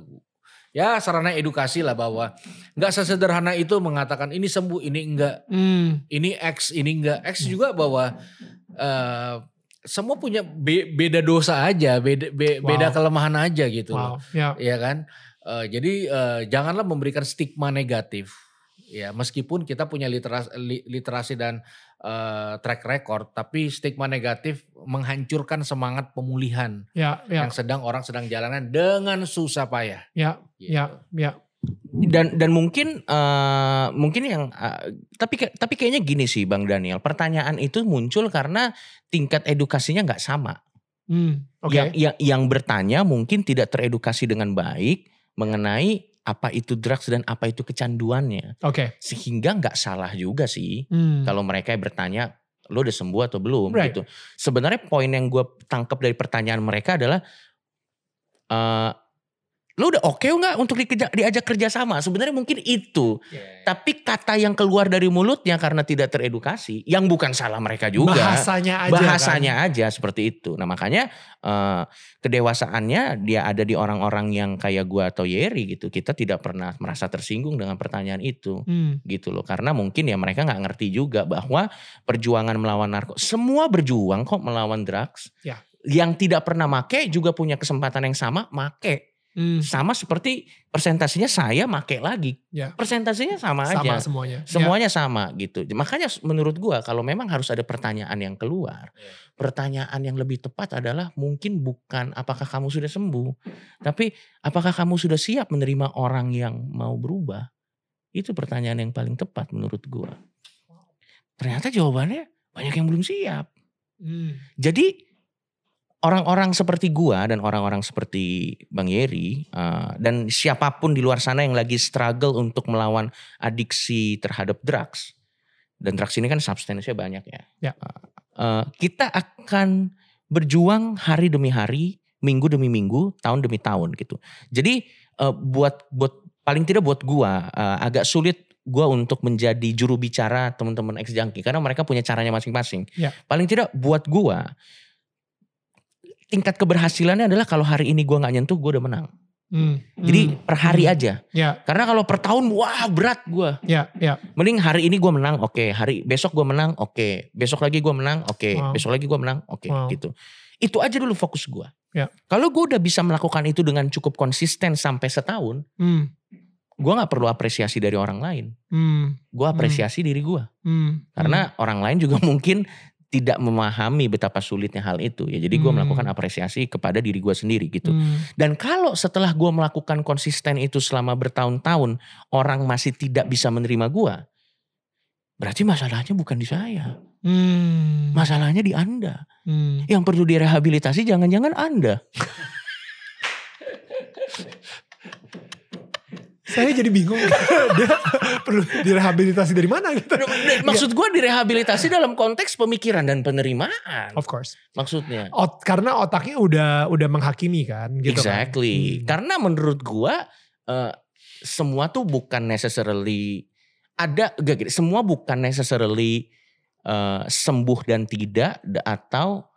ya sarana edukasi lah bahwa nggak sesederhana itu mengatakan ini sembuh, ini enggak, Hmm. ini X, ini enggak. X juga bahwa eh, semua punya be- beda dosa aja, beda be- Wow. beda kelemahan aja gitu loh. Wow. Ya. Iya kan? Eh, jadi eh, janganlah memberikan stigma negatif. Ya, meskipun kita punya literasi, li- literasi dan eh, track record, tapi stigma negatif menghancurkan semangat pemulihan Ya, ya, yang sedang orang sedang jalanan dengan susah payah. ya, Gitu. ya, ya. dan dan mungkin eh, mungkin yang eh, tapi tapi kayaknya gini sih Bang Daniel pertanyaan itu muncul karena tingkat edukasinya nggak sama Hmm. Oke. yang, yang yang bertanya mungkin tidak teredukasi dengan baik mengenai apa itu drugs dan apa itu kecanduannya Oke. sehingga nggak salah juga sih Hmm. kalau mereka bertanya lo udah sembuh atau belum Right. gitu sebenarnya poin yang gue tangkap dari pertanyaan mereka adalah eh lo udah oke nggak untuk dikeja- diajak kerja sama sebenarnya mungkin itu tapi kata yang keluar dari mulutnya karena tidak teredukasi, yang bukan salah mereka juga. Bahasanya aja. bahasanya kan? aja seperti itu. Nah makanya eh, kedewasaannya dia ada di orang-orang yang kayak gua atau Yeri gitu. Kita tidak pernah merasa tersinggung dengan pertanyaan itu Hmm. gitu loh. Karena mungkin ya mereka nggak ngerti juga bahwa perjuangan melawan narko, semua berjuang kok melawan drugs. Ya. Yang tidak pernah make juga punya kesempatan yang sama make. Hmm. Sama seperti persentasinya saya make lagi. Ya. Persentasinya sama, Sama aja. semuanya. Ya. Semuanya sama gitu. Makanya menurut gua kalau memang harus ada pertanyaan yang keluar. Iya. Pertanyaan yang lebih tepat adalah mungkin bukan apakah kamu sudah sembuh, tapi apakah kamu sudah siap menerima orang yang mau berubah? Itu pertanyaan yang paling tepat menurut gua. Ternyata jawabannya banyak yang belum siap. Hmm. Jadi orang-orang seperti gua dan orang-orang seperti Bang Yeri uh, dan siapa pun di luar sana yang lagi struggle untuk melawan adiksi terhadap drugs dan drugs ini kan substansinya banyak ya. Ya. Uh, kita akan berjuang hari demi hari, minggu demi minggu, tahun demi tahun gitu. Jadi uh, buat buat paling tidak buat gua uh, agak sulit gua untuk menjadi juru bicara teman-teman ex junkie karena mereka punya caranya masing-masing. Ya. Paling tidak buat gua tingkat keberhasilannya adalah kalau hari ini gua nggak nyentuh gua udah menang. Hmm. Jadi Hmm. per hari Hmm. aja. Ya, Karena kalau per tahun wah berat gua. ya, ya. Mending hari ini gua menang, oke. Hari besok gua menang, oke. Besok lagi gua menang, oke. Wow. Besok lagi gua menang, oke. Wow. Gitu. Itu aja dulu fokus gua. Ya. Kalau gua udah bisa melakukan itu dengan cukup konsisten sampai setahun, Hmm. gua nggak perlu apresiasi dari orang lain. Hmm. Gua apresiasi diri gua. Hmm. Karena orang lain juga mungkin tidak memahami betapa sulitnya hal itu ya. Jadi gua Hmm. melakukan apresiasi kepada diri gua sendiri gitu. Hmm. Dan kalau setelah gua melakukan konsisten itu selama bertahun-tahun, orang masih tidak bisa menerima gua, berarti masalahnya bukan di saya. Hmm. Masalahnya di Anda. Hmm. Yang perlu direhabilitasi jangan-jangan Anda. Saya jadi bingung. Dia perlu direhabilitasi dari mana gitu. Maksud gua direhabilitasi dalam konteks pemikiran dan penerimaan. Of course. Maksudnya. Ot, karena otaknya udah udah menghakimi kan gitu kan. exactly. Hmm. Karena menurut gua eh, semua tuh bukan necessarily ada gak gini, semua bukan necessarily eh, sembuh dan tidak da- atau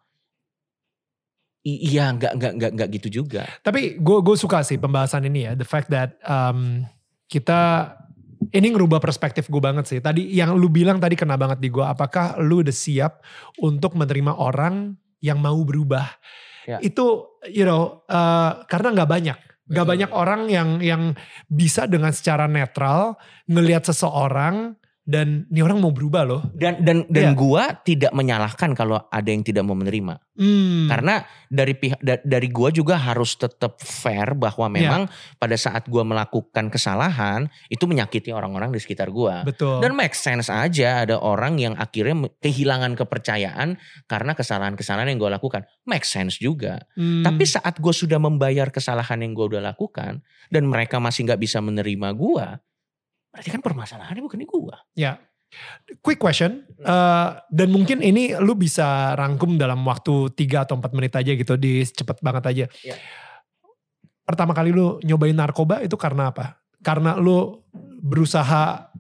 i- iya nggak nggak nggak nggak gitu juga. Tapi gue gue suka sih pembahasan ini ya, the fact that um, kita ini ngerubah perspektif gue banget sih. Tadi yang lu bilang tadi kena banget di gue. Apakah lu udah siap untuk menerima orang yang mau berubah? Ya. Itu you know uh, karena nggak banyak. Gak Betul. banyak orang yang yang bisa dengan secara netral ngelihat seseorang dan ini orang mau berubah loh. Dan dan dan Iya. gua tidak menyalahkan kalau ada yang tidak mau menerima. Hmm. Karena dari pihak da- dari gua juga harus tetap fair bahwa Iya. memang pada saat gua melakukan kesalahan itu menyakiti orang-orang di sekitar gua. betul. Dan make sense aja ada orang yang akhirnya kehilangan kepercayaan karena kesalahan-kesalahan yang gue lakukan. Make sense juga. Hmm. Tapi saat gue sudah membayar kesalahan yang gue udah lakukan dan mereka masih nggak bisa menerima gue, berarti kan permasalahannya bukan di gue. Ya. Quick question, eh, dan mungkin ini lu bisa rangkum dalam waktu 3 atau 4 menit aja gitu, di cepet banget aja. Iya. Pertama kali lu nyobain narkoba itu karena apa? Karena lu berusaha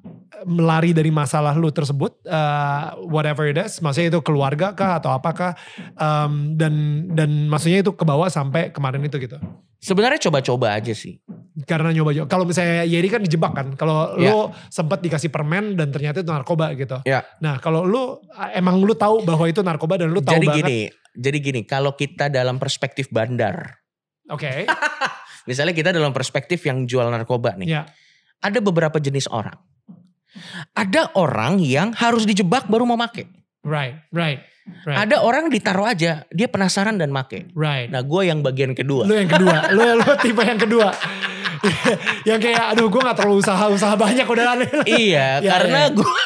melari dari masalah lu tersebut, eh, whatever it is, maksudnya itu keluarga kah atau apakah, Em, dan dan maksudnya itu ke bawah sampai kemarin itu gitu. Sebenarnya coba-coba aja sih. Karena nyoba Kalau misalnya Yeri kan dijebak kan. Kalau Ya. lu sempat dikasih permen dan ternyata itu narkoba gitu. Ya. Nah kalau lu emang lu tahu bahwa itu narkoba dan lu tahu jadi banget. gini, jadi gini, kalau kita dalam perspektif bandar, Oke. misalnya kita dalam perspektif yang jual narkoba nih, Ya. ada beberapa jenis orang. Ada orang yang harus dijebak baru mau make. Right. Right. Right. Ada orang ditaruh aja, dia penasaran dan make. Right. Nah gue yang bagian kedua. Lu yang kedua. lu, lu tipe yang kedua. yang kayak aduh gue gak terlalu usaha-usaha banyak udah aneh. iya, Ya, karena ya. gue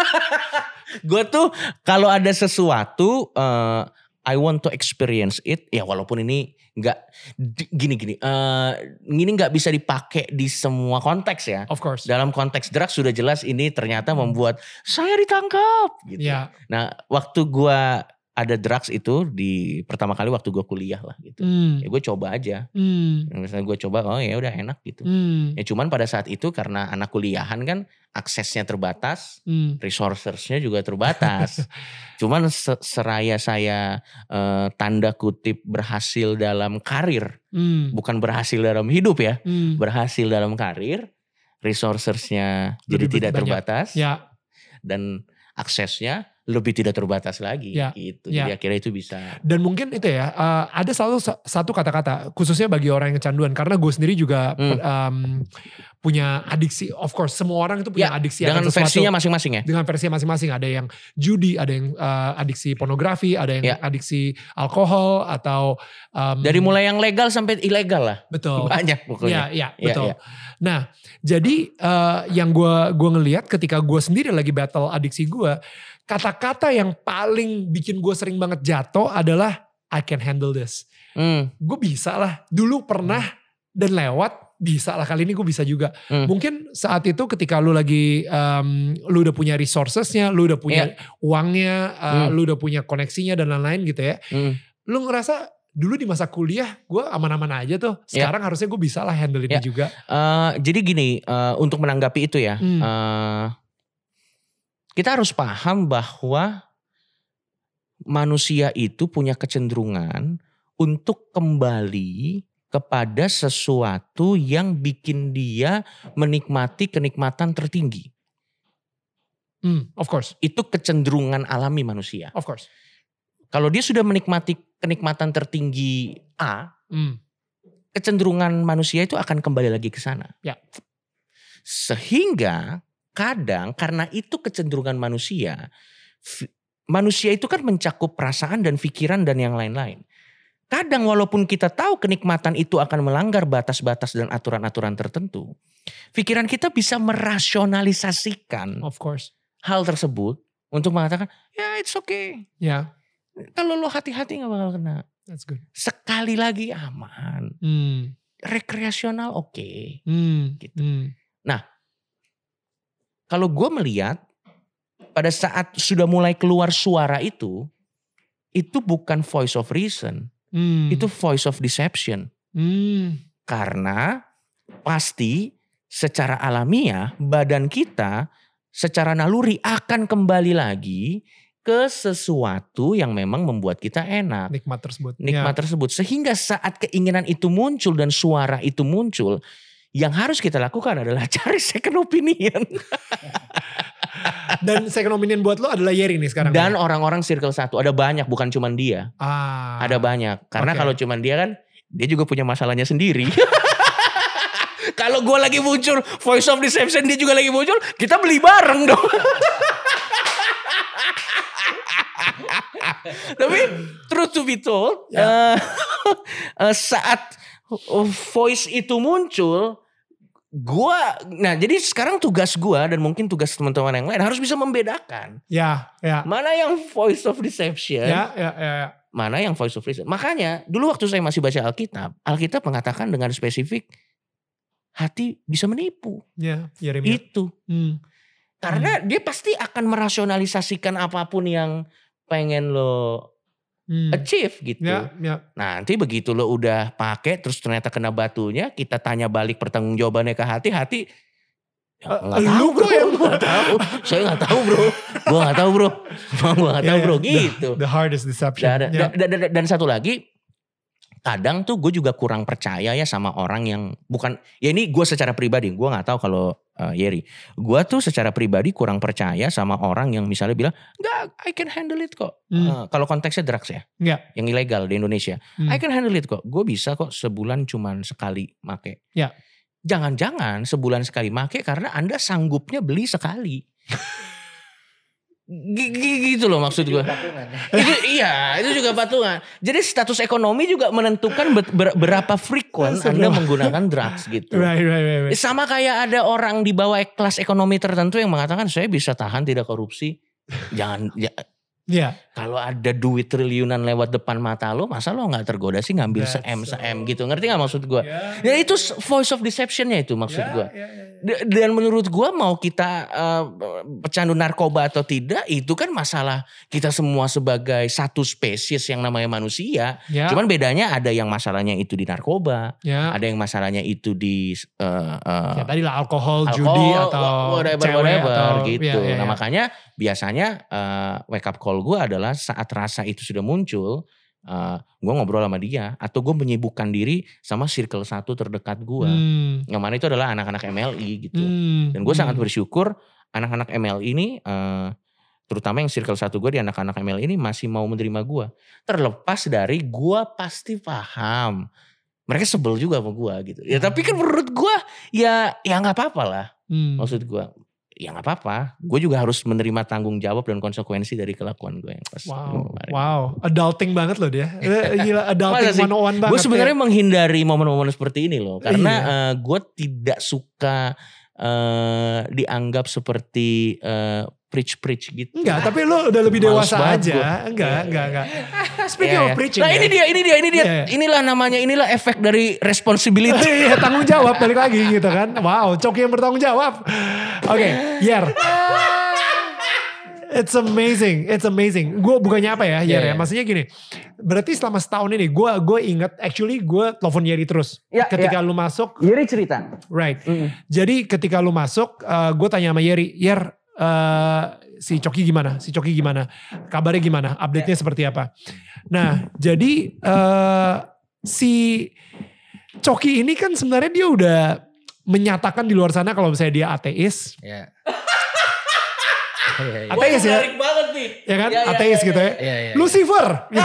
gue tuh kalau ada sesuatu eh, I want to experience it ya walaupun ini nggak di- gini-gini eh ini nggak bisa dipakai di semua konteks ya. Of course. Dalam konteks drugs sudah jelas ini ternyata membuat saya ditangkap gitu. Ya. Nah, waktu gua ada drugs itu di pertama kali waktu gua kuliah lah gitu. Hmm. Ya gue coba aja. Hmm. Misalnya gue coba oh ya udah enak gitu. Hmm. Ya cuman pada saat itu karena anak kuliahan kan aksesnya terbatas, Hmm. resourcesnya juga terbatas. cuman se- seraya saya eh, tanda kutip berhasil dalam karir, Hmm. bukan berhasil dalam hidup ya, Hmm. berhasil dalam karir, resourcesnya jadi tidak banyak. terbatas Ya. dan aksesnya lebih tidak terbatas lagi Ya, gitu. ya. Jadi akhirnya itu bisa. Dan mungkin itu ya, eh, ada selalu sa- satu kata-kata, khususnya bagi orang yang kecanduan. Karena gue sendiri juga Hmm. em, punya adiksi, of course semua orang itu punya Ya, adiksi Dengan akan sesuatu. versinya masing-masing ya. dengan versi masing-masing. Ada yang judi, ada yang eh, adiksi pornografi, ada yang Ya. adiksi alkohol, atau... em, Dari mulai yang legal sampai ilegal lah. Betul. Banyak pokoknya. Iya, iya, Iya, betul. iya. Nah, jadi eh, yang gue gua ngelihat ketika gue sendiri lagi battle adiksi gue, kata-kata yang paling bikin gue sering banget jatuh adalah I can handle this. Hmm. Gue bisa lah. Dulu pernah dan lewat, bisa lah. Kali ini gue bisa juga. Hmm. Mungkin saat itu ketika lu lagi, em, lu udah punya resourcesnya, lu udah punya uangnya, eh, Hmm. lu udah punya koneksinya dan lain-lain gitu ya. Hmm. Lu ngerasa dulu di masa kuliah gue aman-aman aja tuh. Ya. Sekarang harusnya gue bisa lah handle ini Ya. juga. Eh, jadi gini, eh, untuk menanggapi itu ya, Hmm. eh, kita harus paham bahwa manusia itu punya kecenderungan untuk kembali kepada sesuatu yang bikin dia menikmati kenikmatan tertinggi. Hmm, of course, Itu kecenderungan alami manusia. of course. Kalau dia sudah menikmati kenikmatan tertinggi A, Hmm, kecenderungan manusia itu akan kembali lagi ke sana. Ya. Sehingga kadang karena itu kecenderungan manusia, manusia itu kan mencakup perasaan dan pikiran dan yang lain-lain. Kadang walaupun kita tahu kenikmatan itu akan melanggar batas-batas dan aturan-aturan tertentu, pikiran kita bisa merasionalisasikan of course. hal tersebut untuk mengatakan, ya it's okay. Ya, Kalau lo hati-hati gak bakal kena. that's good. Sekali lagi aman. Hmm, Rekreasional oke. hmm, Gitu. hmm. Kalau gue melihat pada saat sudah mulai keluar suara itu, itu bukan voice of reason, Hmm, itu voice of deception. hmm, Karena pasti secara alamiah badan kita secara naluri akan kembali lagi ke sesuatu yang memang membuat kita enak. nikmat tersebut. nikmat tersebut sehingga saat keinginan itu muncul dan suara itu muncul yang harus kita lakukan adalah cari second opinion. Dan second opinion buat lo adalah Yeri nih sekarang. dan ya? orang-orang circle satu ada banyak bukan cuman dia ah, ada banyak karena oke. kalau cuman dia kan dia juga punya masalahnya sendiri kalau gue lagi muncul voice of deception dia juga lagi muncul kita beli bareng dong tapi truth to be told Ya. eh, eh, saat voice itu muncul gua nah jadi sekarang tugas gua dan mungkin tugas teman-teman yang lain harus bisa membedakan Ya, ya, mana yang voice of deception ya, ya, ya, ya. mana yang voice of reason. Makanya dulu waktu saya masih baca Alkitab, Alkitab mengatakan dengan spesifik hati bisa menipu. ya Yeremia. Itu. Hmm, Karena dia pasti akan merasionalisasikan apa pun yang pengen lo Hmm. achieve gitu. Ya, ya. Nanti begitu lo udah pakai terus ternyata kena batunya, kita tanya balik pertanggungjawabannya ke hati, hati ya, nggak lu tahu bro, yang- nggak tahu. Saya nggak tahu bro, gua nggak tahu bro, gua nggak Ya, tahu bro, The- gitu. The hardest deception. Dan, Ya. dan, dan- dan satu lagi, kadang tuh gue juga kurang percaya ya sama orang yang bukan, ya ini gue secara pribadi, gue nggak tahu kalau uh, Yeri, gue tuh secara pribadi kurang percaya sama orang yang misalnya bilang, nggak, I can handle it kok. Hmm. Uh, kalau konteksnya drugs ya, Nggak. yang ilegal di Indonesia, Hmm. I can handle it kok. Gue bisa kok sebulan cuman sekali make. Ya. Jangan-jangan sebulan sekali make karena anda sanggupnya beli sekali. G- gitu loh maksud gue. Itu iya, itu juga patungan. Jadi status ekonomi juga menentukan ber- ber- berapa frequent Seru. Anda menggunakan drugs gitu. Right, right, right, right. Sama kayak ada orang di bawah kelas ekonomi tertentu yang mengatakan saya bisa tahan tidak korupsi. Jangan ya, Ya. kalau ada duit triliunan lewat depan mata lo, masa lo nggak tergoda sih ngambil That's se-M so- se-M gitu. Ngerti nggak maksud gue? Ya, Ya itu s- voice of deceptionnya itu maksud ya, gue. ya, ya, ya. D- Dan menurut gua mau kita eh, pecandu narkoba atau tidak itu kan masalah kita semua sebagai satu spesies yang namanya manusia. Ya, Cuman bedanya ada yang masalahnya itu di narkoba, ya. ada yang masalahnya itu di eh, eh, Ya tadi lah alkohol, alkohol, judi atau whatever, cewek whatever, atau gitu. ya, ya, Nah ya. makanya biasanya eh, wake up call gue adalah saat rasa itu sudah muncul, eh gue ngobrol sama dia atau gue menyibukkan diri sama circle satu terdekat gue. Hmm, Yang mana itu adalah anak-anak MLI gitu. hmm, Dan gue sangat hmm. bersyukur anak-anak ML ini, eh, terutama yang circle satu gue di anak-anak ML ini masih mau menerima gue. Terlepas dari gue pasti paham. Mereka sebel juga sama gue gitu. Ya tapi kan menurut gue ya ya nggak apa-apa lah. Hmm. Maksud gue ya nggak apa-apa. Gue juga harus menerima tanggung jawab dan konsekuensi dari kelakuan gue yang pas Wow, kemarin. wow, adulting banget loh dia. Eh, Gila, adulting? 101 banget. Gue sebenarnya ya. menghindari momen-momen seperti ini loh, karena Iya. gue tidak suka eh, dianggap seperti eh, preach preach gitu. Enggak, tapi lu udah lebih Males dewasa banget aja. gua. Enggak, Iya, enggak, enggak. Speaking Iya, of iya. preaching. Nah ya. ini dia, ini dia, ini dia. Iya, iya. Inilah namanya, inilah efek dari responsibility. Iya, tanggung jawab balik lagi gitu kan. Wow, Coki yang bertanggung jawab. Oke, Yer. It's amazing, it's amazing. Gue bukannya apa ya, Yer Iya, ya. iya. Maksudnya gini, berarti selama setahun ini gue gue inget, actually gue telepon Yeri terus. Ya, ketika lu masuk, Yeri cerita. right. Jadi ketika lu masuk, gue tanya sama Yeri, Yer, eh, si Coki gimana? Si Coki gimana? Kabarnya gimana? Update-nya seperti apa? Nah, jadi eh, si Coki ini kan sebenarnya dia udah menyatakan di luar sana kalau misalnya dia ateis, Ya. Iya, iya. ateis ya, banget nih. ya kan? Ya, ya, ateis ya, gitu ya. Iya, iya, iya. Lucifer.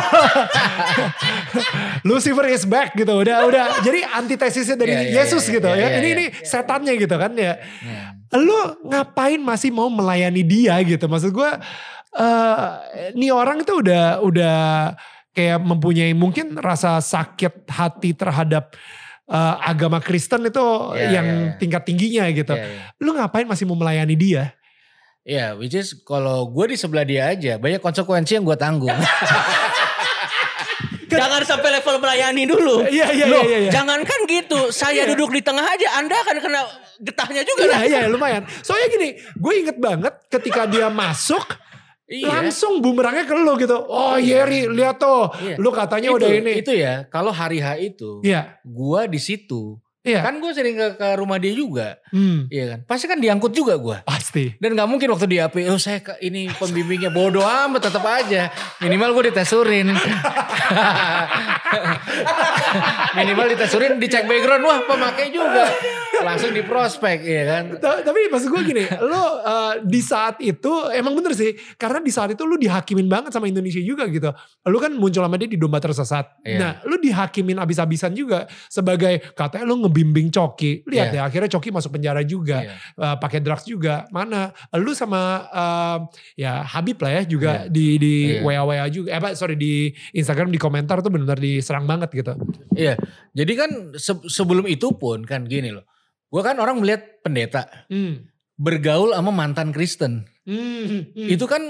Lucifer is back gitu. Udah udah jadi antitesisnya dari Iya, iya, Yesus iya, gitu ya. iya, ini iya. ini setannya gitu kan ya. Iya. Lu ngapain masih mau melayani dia gitu? Maksud gue eh nih orang itu udah udah kayak mempunyai mungkin rasa sakit hati terhadap eh, agama Kristen itu Iya, yang iya, iya. tingkat tingginya gitu. Iya, iya. Lu ngapain masih mau melayani dia? Iya, which is kalau gue di sebelah dia aja, banyak konsekuensi yang gue tanggung. Jangan sampai level melayani dulu. Iya iya Loh, iya iya. jangan kan gitu. Saya Iya. duduk di tengah aja, Anda akan kena getahnya juga. Iya lah. iya lumayan. Soalnya gini, gue inget banget ketika dia masuk Iya. langsung bumerangnya ke lu gitu. Oh Yeri lihat tuh, Iya. lu katanya itu, udah ini. Itu ya, kalau hari H itu, Iya gue di situ. iya. Kan gue sering ke, ke rumah dia juga, Hmm, iya kan? Pasti kan diangkut juga gue. pasti. Dan nggak mungkin waktu di AP, oh saya ke- ini pembimbingnya bodoh amat tetap aja. Minimal gue ditesurin. Minimal ditesurin, dicek background, wah pemakai juga. Langsung di prospek, iya kan? Ta- Tapi maksud gue gini, lu eh, di saat itu emang bener sih, karena di saat itu lu dihakimin banget sama Indonesia juga gitu. Lu kan muncul sama dia di domba tersesat. Iya. Nah, lu dihakimin abis-abisan juga sebagai katanya lu ngebimbing Coki. Lihat Iya. ya, akhirnya Coki masuk penjara juga, Iya. eh, pakai drugs juga. Mana? Lu sama eh, ya Habib lah ya juga Iya. di di Iya. WA WA juga. Eh apa sorry di Instagram di komentar tuh benar-benar diserang banget gitu. Iya, jadi kan se- sebelum itu pun kan gini loh. Gue kan orang melihat pendeta Hmm. bergaul sama mantan Kristen. Hmm. hmm. Itu kan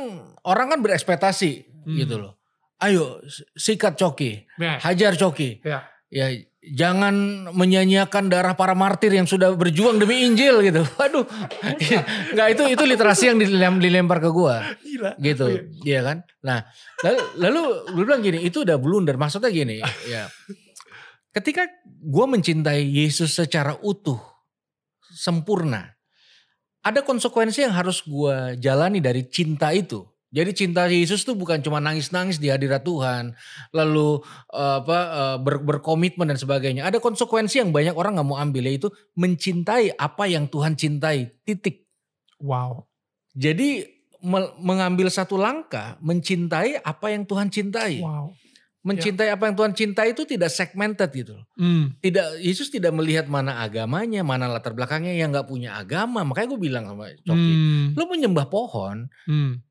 orang kan berekspektasi Hmm. gitu loh. Ayo sikat coki, Ya, hajar coki. ya. Ya jangan menyanyiakan darah para martir yang sudah berjuang demi Injil gitu. Waduh. Enggak itu itu literasi yang dilem, dilempar ke gua. Gila. Gitu. Iya. Iya kan? Nah, lalu lalu gue bilang gini, itu udah blunder. Maksudnya gini, ya. Ketika gua mencintai Yesus secara utuh, sempurna, ada konsekuensi yang harus gua jalani dari cinta itu. Jadi cinta Yesus tuh bukan cuma nangis-nangis di hadirat Tuhan, lalu eh, apa eh, ber- berkomitmen dan sebagainya. Ada konsekuensi yang banyak orang nggak mau ambil yaitu mencintai apa yang Tuhan cintai. Titik. Wow. Jadi me- mengambil satu langkah mencintai apa yang Tuhan cintai. Wow. Mencintai apa yang Tuhan cintai itu tidak segmented gitu. loh. Hmm. Tidak Yesus tidak melihat mana agamanya, mana latar belakangnya yang nggak punya agama. Makanya gue bilang sama Coki, Hmm. lu menyembah pohon, Hmm.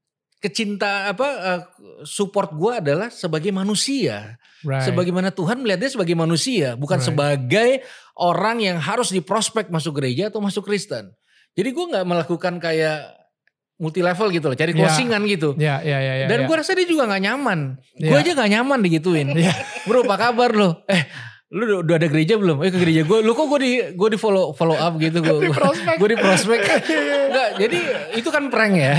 Kecinta apa eh, support gue adalah sebagai manusia. Right. Sebagaimana Tuhan melihat dia sebagai manusia, bukan Right. sebagai orang yang harus diprospek masuk gereja atau masuk Kristen. Jadi gue nggak melakukan kayak multi level gitu loh, cari Ya. closingan gitu. Ya, ya, ya, ya. Dan gue rasa dia juga nggak nyaman. Gue Ya. aja nggak nyaman digituin. Ya. Bro, apa kabar lo? Eh, lu udah, ada gereja belum? Eh ke gereja gue. Lu kok gue di gue di follow follow up gitu gue. Di prospek. gue di prospek. Enggak, jadi itu kan prank ya.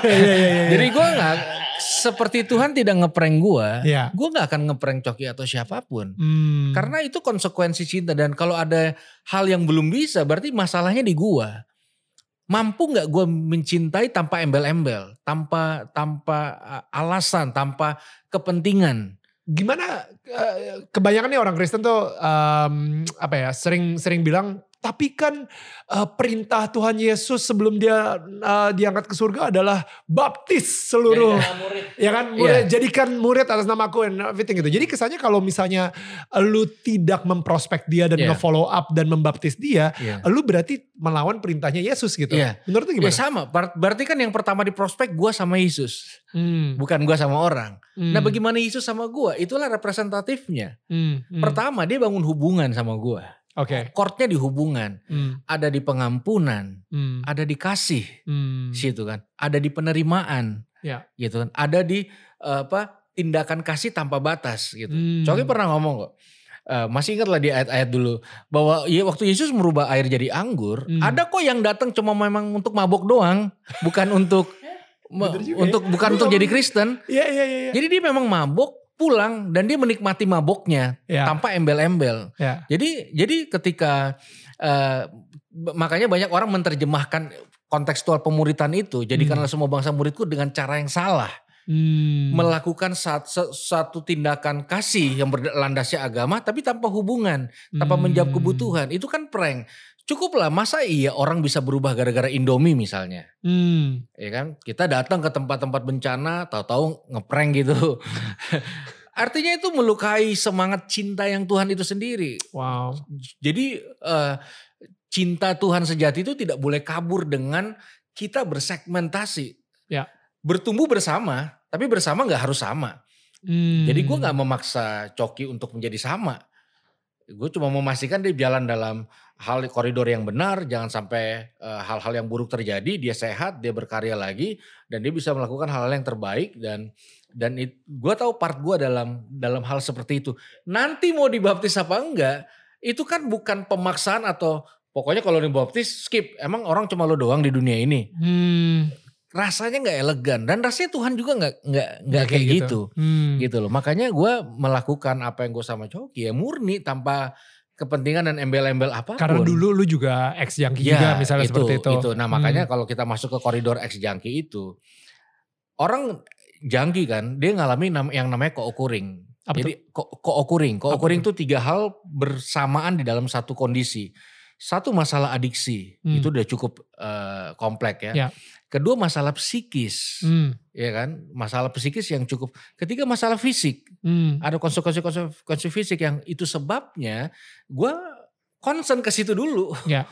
Iya, Jadi gue nggak seperti Tuhan tidak ngeprank gue. Ya. Gue nggak akan ngeprank Coki atau siapa pun. Hmm. Karena itu konsekuensi cinta dan kalau ada hal yang belum bisa berarti masalahnya di gua. Mampu nggak gua mencintai tanpa embel-embel, tanpa tanpa alasan, tanpa kepentingan. Gimana eh, kebanyakan nih orang Kristen tuh em, apa ya sering sering bilang tapi kan eh, perintah Tuhan Yesus sebelum dia eh, diangkat ke surga adalah baptis seluruh ya kan murid, jadikan murid atas nama aku and everything gitu jadi kesannya kalau misalnya lu tidak memprospek dia dan Iya. nge-follow up dan membaptis dia Iya. lu berarti melawan perintahnya Yesus gitu Iya. menurut lu Ya gimana? sama, ber- berarti kan yang pertama di prospek gua sama Yesus, Hmm, bukan gua sama orang. hmm, Nah, bagaimana Yesus sama gua? Itulah representatifnya. hmm, hmm. Pertama, dia bangun hubungan sama gua. Oke Chordnya di hubungan, Hmm, ada di pengampunan, hmm, ada di kasih. hmm. situ kan ada di penerimaan Ya. gitu kan ada di eh, apa tindakan kasih tanpa batas gitu Hmm. Coki pernah ngomong kok eh, masih ingat lah di ayat-ayat dulu bahwa ya waktu Yesus merubah air jadi anggur Hmm. ada kok yang datang cuma memang untuk mabok doang bukan untuk me- untuk ya. bukan untuk jadi Kristen Iya iya iya. iya. jadi dia memang mabok pulang dan dia menikmati maboknya Ya, tanpa embel-embel ya. jadi jadi ketika b- makanya banyak orang menerjemahkan kontekstual pemuritan itu jadikanlah semua bangsa muridku dengan cara yang salah Hmm. melakukan satu tindakan kasih yang berlandasnya agama tapi tanpa hubungan tanpa Hmm. menjawab kebutuhan itu kan prank cukuplah masa iya orang bisa berubah gara-gara Indomie misalnya Hmm. ya kan kita datang ke tempat-tempat bencana tahu-tahu ngeprank gitu artinya itu melukai semangat cinta yang Tuhan itu sendiri Wow. jadi eh, cinta Tuhan sejati itu tidak boleh kabur dengan kita bersegmentasi. Ya. Bertumbuh bersama, tapi bersama nggak harus sama. Hmm. Jadi gue nggak memaksa Coki untuk menjadi sama. Gue cuma memastikan dia jalan dalam hal koridor yang benar, jangan sampai eh, hal-hal yang buruk terjadi, dia sehat, dia berkarya lagi, dan dia bisa melakukan hal-hal yang terbaik dan dan gue tahu part gue dalam dalam hal seperti itu. Nanti mau dibaptis apa enggak, itu kan bukan pemaksaan atau pokoknya kalau dibaptis skip. Emang orang cuma lo doang di dunia ini. Hmm. Rasanya nggak elegan dan rasanya Tuhan juga nggak nggak nggak Nggak kayak gitu Hmm. gitu loh. Makanya gue melakukan apa yang gue sama Coki ya murni tanpa kepentingan dan embel-embel apa pun. Karena dulu lu juga ex junkie ya, juga misalnya seperti itu. Nah Hmm. makanya kalau kita masuk ke koridor ex junkie itu, orang junkie kan dia ngalami yang namanya co-occurring. Apa Jadi co-occurring, co-occurring Apa itu tiga hal bersamaan di dalam satu kondisi. Satu masalah adiksi, Hmm. itu udah cukup eh, komplek ya. Ya. Kedua masalah psikis, Hmm. ya kan? Masalah psikis yang cukup. Ketiga masalah fisik, Hmm. ada konsekuensi konsekuensi fisik yang itu sebabnya gue concern ke situ dulu. Ya.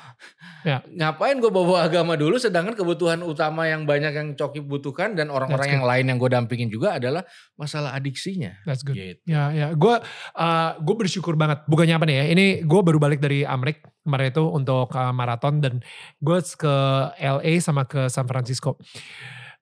Ya. Ngapain gue bawa agama dulu sedangkan kebutuhan utama yang banyak yang Coki butuhkan dan orang-orang yang lain yang gue dampingin juga adalah masalah adiksinya. That's good. Gitu. Ya, ya. Gue gue bersyukur banget. Bukannya apa nih ya. Ini gue baru balik dari Amrik kemarin itu untuk uh, maraton dan gue ke LA sama ke San Francisco.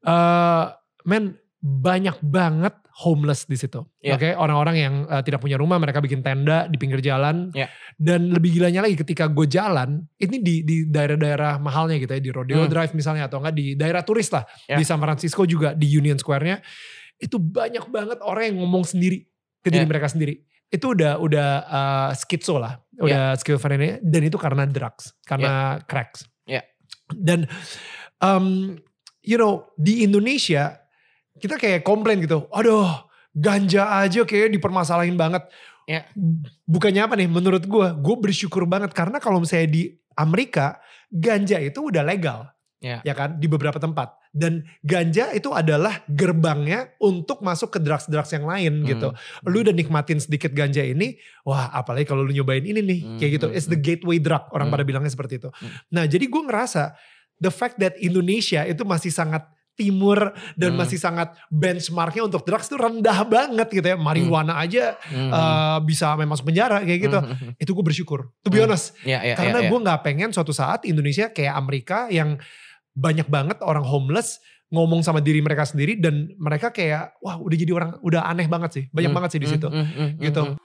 Eh men, banyak banget homeless di situ. Ya. Oke, orang-orang yang uh, tidak punya rumah, mereka bikin tenda di pinggir jalan. Ya. Dan lebih gilanya lagi ketika gue jalan, ini di di daerah-daerah mahalnya gitu ya, di Rodeo Hmm. Drive misalnya atau enggak di daerah turis lah, Ya. di San Francisco juga di Union Square-nya, itu banyak banget orang yang ngomong sendiri ke diri Ya. mereka sendiri. Itu udah udah uh, skitso lah, udah schizophrenia dan itu karena drugs, karena cracks. Ya. Dan um, you know di Indonesia kita kayak komplain gitu, aduh ganja aja kayak dipermasalahin banget. Ya. Bukannya apa nih menurut gue, gue bersyukur banget karena kalau misalnya di Amerika ganja itu udah legal. Ya. ya kan di beberapa tempat dan ganja itu adalah gerbangnya untuk masuk ke drugs-drugs yang lain gitu. Lu udah nikmatin sedikit ganja ini, wah apalagi kalau lu nyobain ini nih Hmm, kayak gitu. hmm, It's the gateway drug orang Hmm. pada bilangnya seperti itu. Hmm. Nah jadi gue ngerasa the fact that Indonesia itu masih sangat timur dan Hmm. masih sangat benchmarknya untuk drugs itu rendah banget gitu ya. Marijuana aja Hmm. uh, bisa memang masuk penjara kayak gitu. Hmm, hmm, hmm. Itu gue bersyukur. To be Hmm. honest. Ya, ya, Karena ya, ya. gue nggak pengen suatu saat Indonesia kayak Amerika yang banyak banget orang homeless ngomong sama diri mereka sendiri dan mereka kayak wah udah jadi orang udah aneh banget sih. Banyak Hmm, banget sih di hmm, situ. hmm, hmm, gitu. hmm,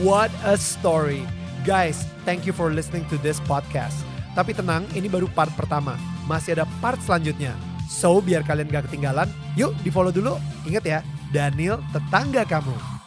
What a story. Guys, thank you for listening to this podcast. Tapi tenang, ini baru part pertama. Masih ada part selanjutnya. So, biar kalian gak ketinggalan, yuk di follow dulu. Ingat ya, Daniel tetangga kamu.